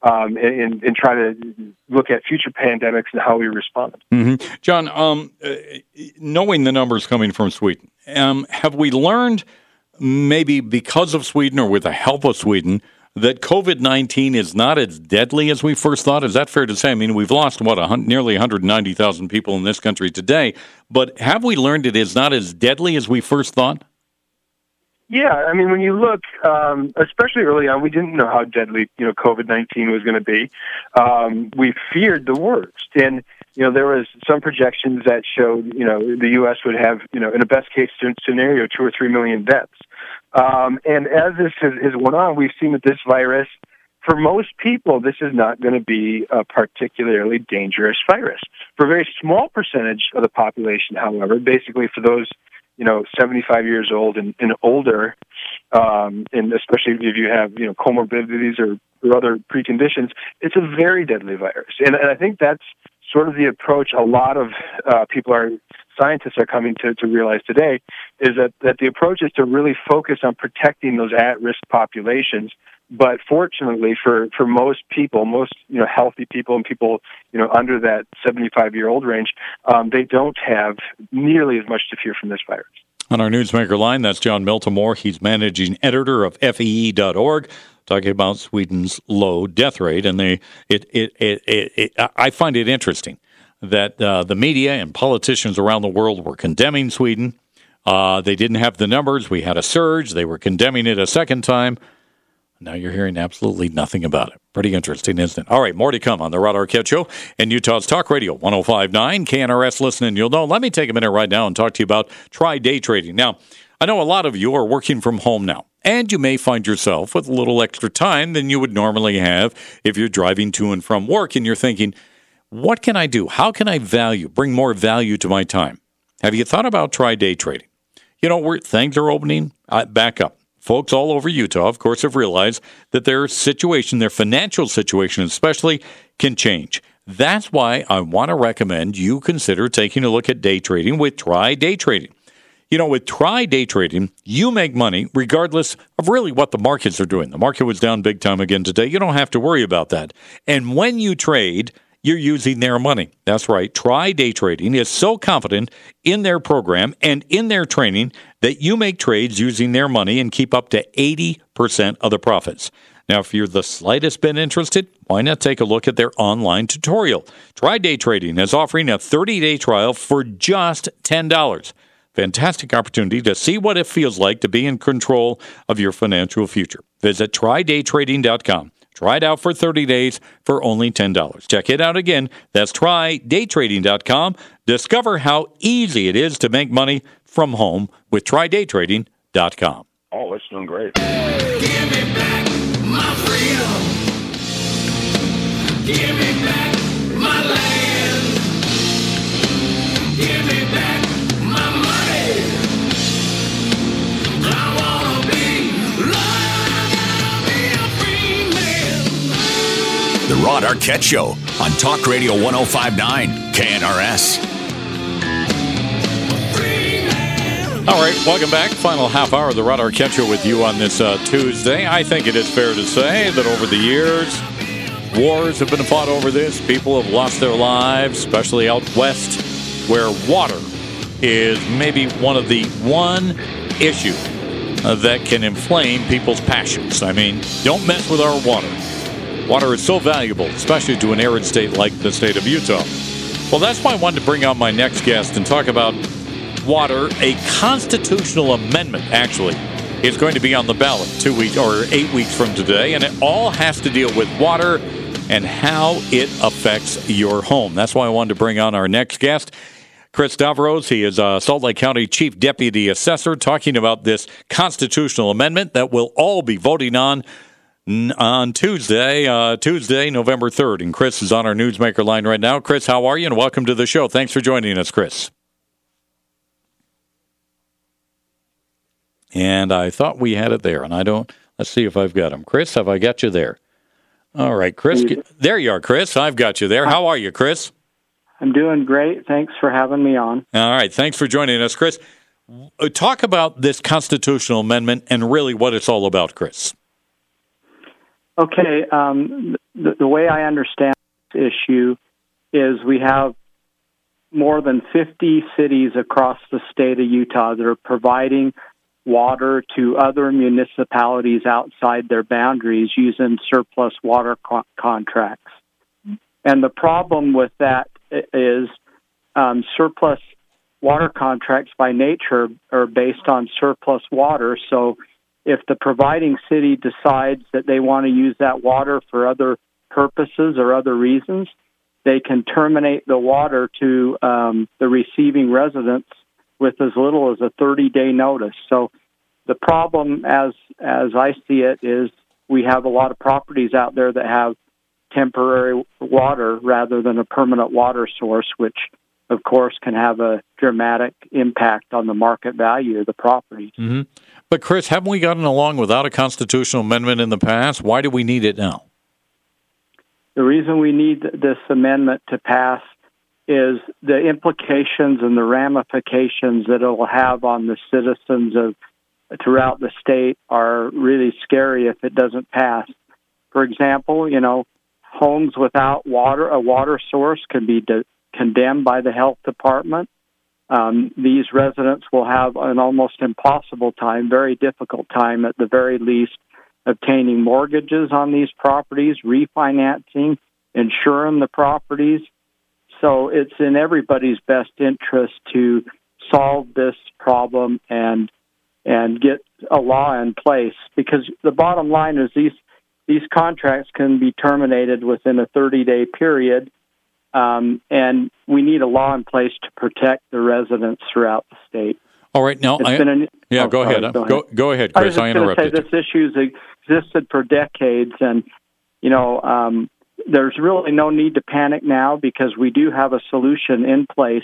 um, and, and try to look at future pandemics and how we respond. Mm-hmm. John, um, uh, knowing the numbers coming from Sweden, um, have we learned maybe because of Sweden or with the help of Sweden? That COVID 19 is not as deadly as we first thought? Is that fair to say? I mean, we've lost, what, a, nearly 190,000 people in this country today, but have we learned it is not as deadly as we first thought? Yeah, I mean, when you look, um, especially early on, we didn't know how deadly you know COVID nineteen was going to be. Um, we feared the worst, and you know there was some projections that showed you know the U.S. would have you know in a best case scenario two or three million deaths. Um, and as this has, has went on, we've seen that this virus, for most people, this is not going to be a particularly dangerous virus. For a very small percentage of the population, however, basically for those you know 75 years old and, and older, um, and especially if you have you know comorbidities or, or other preconditions, it's a very deadly virus. And, and I think that's sort of the approach a lot of uh, people are scientists are coming to, to realize today is that, that the approach is to really focus on protecting those at-risk populations but fortunately for, for most people, most you know healthy people and people you know under that 75 year old range, um, they don't have nearly as much to fear from this virus. On our newsmaker line, that's John Miltimore. He's managing editor of FEE.org, talking about Sweden's low death rate, and they it it it, it, it I find it interesting that uh, the media and politicians around the world were condemning Sweden. Uh, they didn't have the numbers. We had a surge. They were condemning it a second time. Now you're hearing absolutely nothing about it. Pretty interesting, isn't it? All right, more to come on the Rod Arquette Show and Utah's Talk Radio 1059. KNRS listening, you'll know. Let me take a minute right now and talk to you about try day trading. Now, I know a lot of you are working from home now, and you may find yourself with a little extra time than you would normally have if you're driving to and from work and you're thinking, what can I do? How can I value, bring more value to my time? Have you thought about try day trading? You know, where things are opening, uh, back up folks all over Utah, of course, have realized that their situation, their financial situation especially, can change. That's why I want to recommend you consider taking a look at day trading with Try Day Trading. You know, with Try Day Trading, you make money regardless of really what the markets are doing. The market was down big time again today. You don't have to worry about that. And when you trade, you're using their money. That's right. Try Day Trading is so confident in their program and in their training that you make trades using their money and keep up to 80% of the profits. Now, if you're the slightest bit interested, why not take a look at their online tutorial? Try Day Trading is offering a 30 day trial for just $10. Fantastic opportunity to see what it feels like to be in control of your financial future. Visit trydaytrading.com. Try it out for 30 days for only $10. Check it out again. That's trydaytrading.com. Discover how easy it is to make money from home with trydaytrading.com. Oh, it's doing great. Give me back my freedom. Give me back The Rod Arquette Show on Talk Radio 1059 KNRS. All right, welcome back. Final half hour of the Rod Arquette Show with you on this uh, Tuesday. I think it is fair to say that over the years, wars have been fought over this. People have lost their lives, especially out west, where water is maybe one of the one issue uh, that can inflame people's passions. I mean, don't mess with our water. Water is so valuable, especially to an arid state like the state of Utah. Well, that's why I wanted to bring on my next guest and talk about water, a constitutional amendment, actually, is going to be on the ballot two weeks or eight weeks from today, and it all has to deal with water and how it affects your home. That's why I wanted to bring on our next guest. Chris Stavros, he is uh, Salt Lake County Chief Deputy Assessor, talking about this constitutional amendment that we'll all be voting on on Tuesday, uh, Tuesday, November 3rd. And Chris is on our Newsmaker line right now. Chris, how are you? And welcome to the show. Thanks for joining us, Chris. And I thought we had it there, and I don't. Let's see if I've got him. Chris, have I got you there? All right, Chris. There you are, Chris. I've got you there. How are you, Chris? I'm doing great. Thanks for having me on. All right. Thanks for joining us, Chris. Uh, Talk about this constitutional amendment and really what it's all about, Chris. Okay. Um, the, the way I understand this issue is we have more than 50 cities across the state of Utah that are providing water to other municipalities outside their boundaries using surplus water co- contracts. And the problem with that is um, surplus water contracts by nature are based on surplus water. So if the providing city decides that they want to use that water for other purposes or other reasons, they can terminate the water to um, the receiving residents with as little as a 30 day notice. So the problem, as as I see it, is we have a lot of properties out there that have temporary water rather than a permanent water source, which of course can have a dramatic impact on the market value of the property. Mm-hmm. But Chris, haven't we gotten along without a constitutional amendment in the past? Why do we need it now? The reason we need this amendment to pass is the implications and the ramifications that it will have on the citizens of throughout the state are really scary if it doesn't pass. For example, you know, homes without water, a water source, can be de- condemned by the health department. Um, these residents will have an almost impossible time, very difficult time at the very least, obtaining mortgages on these properties, refinancing, insuring the properties. So it's in everybody's best interest to solve this problem and and get a law in place because the bottom line is these these contracts can be terminated within a 30 day period um, and we need a law in place to protect the residents throughout the state. All right, now, I, an- yeah, oh, go, sorry, ahead. go Go, ahead. go ahead, I Chris. was I, to say interrupted you. this issue's existed for decades, and you know um, there's really no need to panic now because we do have a solution in place.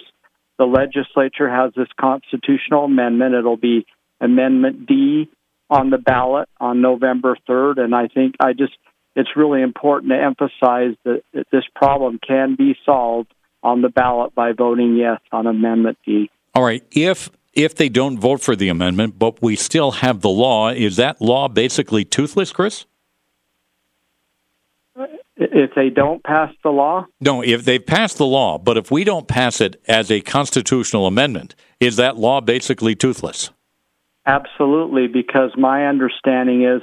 The legislature has this constitutional amendment. It'll be Amendment D on the ballot on November 3rd, and I think I just it's really important to emphasize that, that this problem can be solved on the ballot by voting yes on Amendment D. All right, if if they don't vote for the amendment, but we still have the law, is that law basically toothless, Chris? If they don't pass the law, No, if they've passed the law, but if we don't pass it as a constitutional amendment, is that law basically toothless? Absolutely, because my understanding is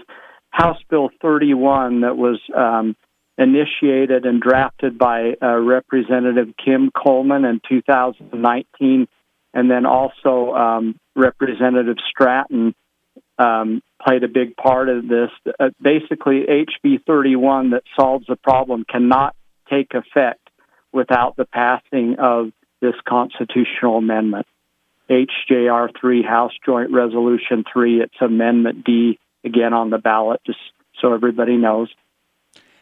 House Bill 31 that was um, initiated and drafted by uh, Representative Kim Coleman in 2019, and then also um, Representative Stratton um, played a big part of this. Uh, basically, HB 31 that solves the problem cannot take effect without the passing of this constitutional amendment. HJR 3, House Joint Resolution 3. It's Amendment D, again on the ballot, just so everybody knows.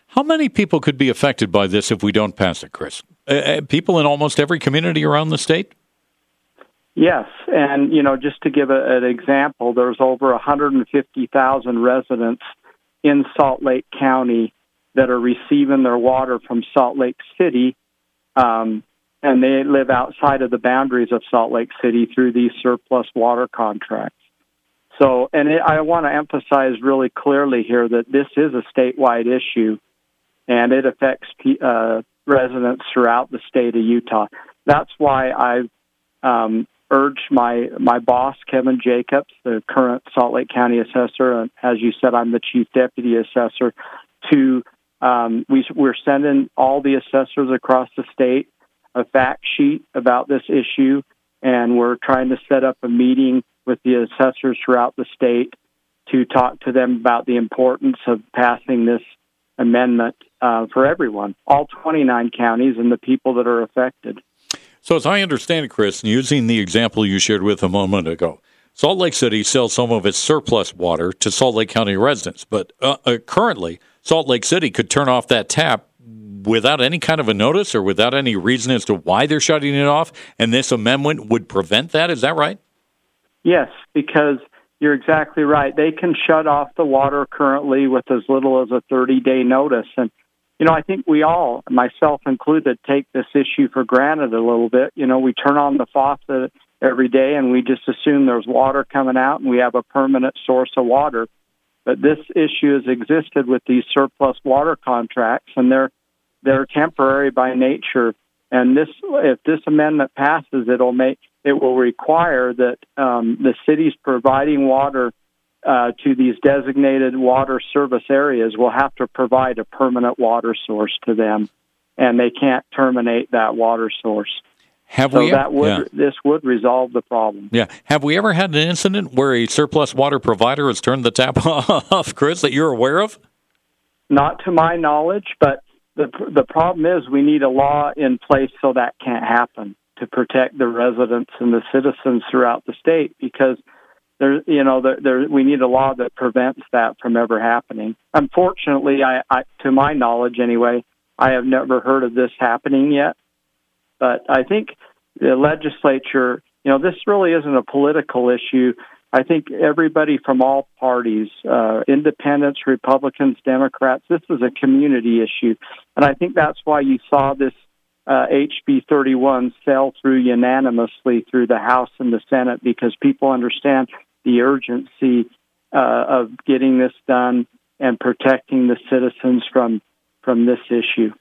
How many people could be affected by this if we don't pass it, Chris? Uh, uh, people in almost every community around the state? Yes, and you know, just to give a, an example, there's over 150,000 residents in Salt Lake County that are receiving their water from Salt Lake City, um, and they live outside of the boundaries of Salt Lake City through these surplus water contracts. So, and it, I want to emphasize really clearly here that this is a statewide issue, and it affects uh, residents throughout the state of Utah. That's why I've um, urged my my boss Kevin Jacobs, the current Salt Lake County assessor, and as you said, I'm the chief deputy assessor. To um, we, we're sending all the assessors across the state a fact sheet about this issue, and we're trying to set up a meeting with the assessors throughout the state to talk to them about the importance of passing this amendment uh, for everyone, all 29 counties and the people that are affected. So, as I understand it, Chris, using the example you shared with a moment ago, Salt Lake City sells some of its surplus water to Salt Lake County residents, but uh, uh, currently, Salt Lake City could turn off that tap without any kind of a notice or without any reason as to why they're shutting it off, and this amendment would prevent that. Is that right? Yes, because you're exactly right. They can shut off the water currently with as little as a 30 day notice. And, you know, I think we all, myself included, take this issue for granted a little bit. You know, we turn on the faucet every day and we just assume there's water coming out and we have a permanent source of water. But this issue has existed with these surplus water contracts and they're they're temporary by nature. And this if this amendment passes it'll make it will require that um, the cities providing water uh, to these designated water service areas will have to provide a permanent water source to them, and they can't terminate that water source. Have so we? that would yeah. this would resolve the problem. Yeah. Have we ever had an incident where a surplus water provider has turned the tap <laughs> off, Chris, that you're aware of? Not to my knowledge, but the the problem is we need a law in place so that can't happen to protect the residents and the citizens throughout the state because there you know there, there we need a law that prevents that from ever happening. Unfortunately, I, I to my knowledge anyway, I have never heard of this happening yet. But I think the legislature, you know, this really isn't a political issue. I think everybody from all parties, uh, independents, Republicans, Democrats, this is a community issue. And I think that's why you saw this uh, HB 31 sail through unanimously through the House and the Senate because people understand the urgency uh, of getting this done and protecting the citizens from from this issue.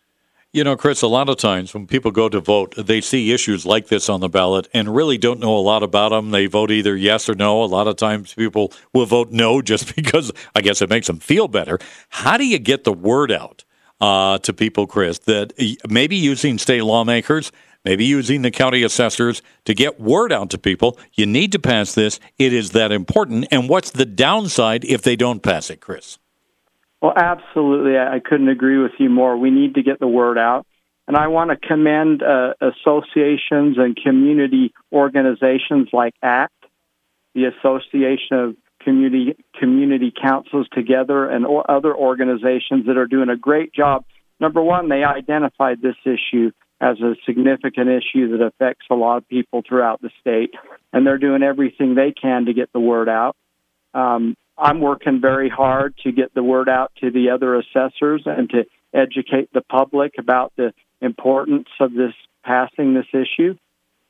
You know, Chris, a lot of times when people go to vote, they see issues like this on the ballot and really don't know a lot about them. They vote either yes or no. A lot of times people will vote no just <laughs> because I guess it makes them feel better. How do you get the word out uh, to people, Chris, that maybe using state lawmakers, maybe using the county assessors to get word out to people, you need to pass this. It is that important. And what's the downside if they don't pass it, Chris? Well, absolutely. I couldn't agree with you more. We need to get the word out. And I want to commend uh, associations and community organizations like ACT, the Association of Community Community Councils Together, and other organizations that are doing a great job. Number one, they identified this issue as a significant issue that affects a lot of people throughout the state, and they're doing everything they can to get the word out. Um, I'm working very hard to get the word out to the other assessors and to educate the public about the importance of this passing this issue.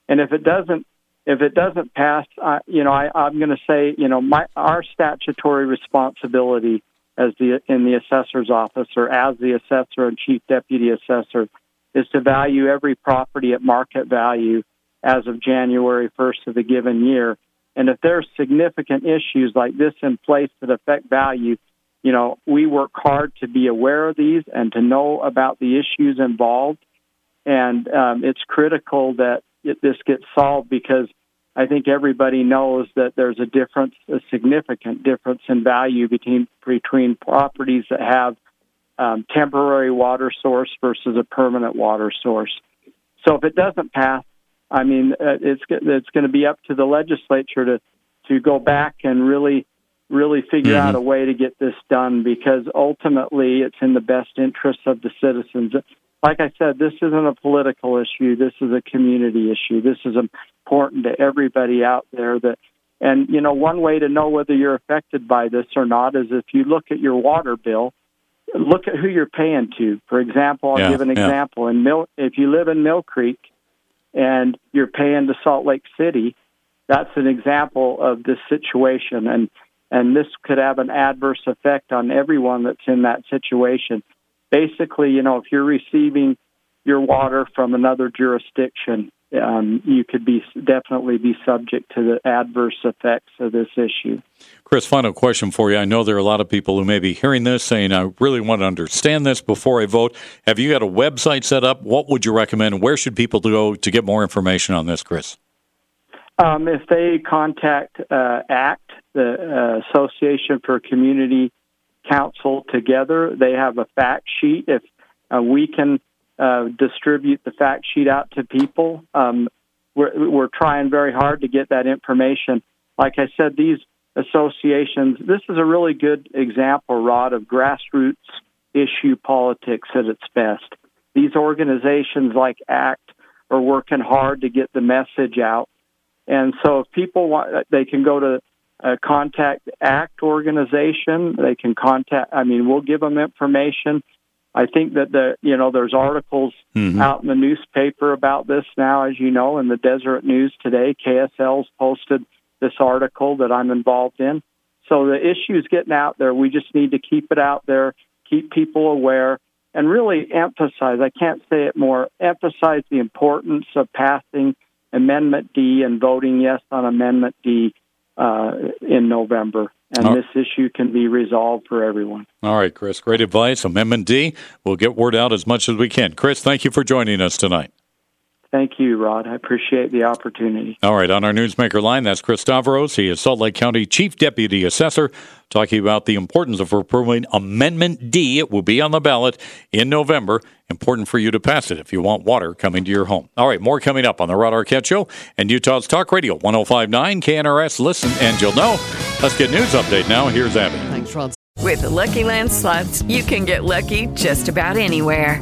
And if it doesn't, if it doesn't pass, uh, you know, I, I'm going to say, you know, my our statutory responsibility as the in the assessor's office or as the assessor and chief deputy assessor is to value every property at market value as of January 1st of the given year and if there's significant issues like this in place that affect value, you know, we work hard to be aware of these and to know about the issues involved. And um, it's critical that it, this gets solved because I think everybody knows that there's a difference, a significant difference in value between between properties that have um, temporary water source versus a permanent water source. So if it doesn't pass, I mean, uh, it's it's going to be up to the legislature to to go back and really really figure mm-hmm. out a way to get this done because ultimately it's in the best interest of the citizens. Like I said, this isn't a political issue. This is a community issue. This is important to everybody out there that and you know one way to know whether you're affected by this or not is if you look at your water bill look at who you're paying to. For example, I'll yeah, give an yeah. example. In Mill, if you live in Mill Creek, and you're paying to Salt Lake City, that's an example of this situation. And and this could have an adverse effect on everyone that's in that situation. Basically, you know, if you're receiving your water from another jurisdiction, um, you could be definitely be subject to the adverse effects of this issue. Chris, final question for you. I know there are a lot of people who may be hearing this saying, I really want to understand this before I vote. Have you got a website set up? What would you recommend? Where should people go to get more information on this, Chris? Um, if they contact uh, ACT, the uh, Association for Community Council Together, they have a fact sheet. If uh, we can uh, distribute the fact sheet out to people, um, we're, we're trying very hard to get that information. Like I said, these associations, this is a really good example, Rod, of grassroots issue politics at its best. These organizations like ACT are working hard to get the message out. And so if people want, they can go to uh, contact ACT organization. They can contact, I mean, we'll give them information. I think that the, you know, there's articles Mm-hmm. out in the newspaper about this now, as you know, in the Deseret News today. KSL's posted this article that I'm involved in. So the issue's getting out there. We just need to keep it out there, keep people aware, and really emphasize, I can't say it more, emphasize the importance of passing Amendment D and voting yes on Amendment D uh, in November. And Oh. this issue can be resolved for everyone. All right, Chris. Great advice. Amendment D. We'll get word out as much as we can. Chris, thank you for joining us tonight. Thank you, Rod. I appreciate the opportunity. All right, on our Newsmaker line, that's Chris Stavros. He is Salt Lake County Chief Deputy Assessor, talking about the importance of approving Amendment D. It will be on the ballot in November. Important for you to pass it if you want water coming to your home. All right, more coming up on the Rod Arquette Show and Utah's Talk Radio 1059 KNRS. Listen and you'll know. Let's get news update now. Here's Abby. Thanks, Rod. With the Lucky Land slots, you can get lucky just about anywhere.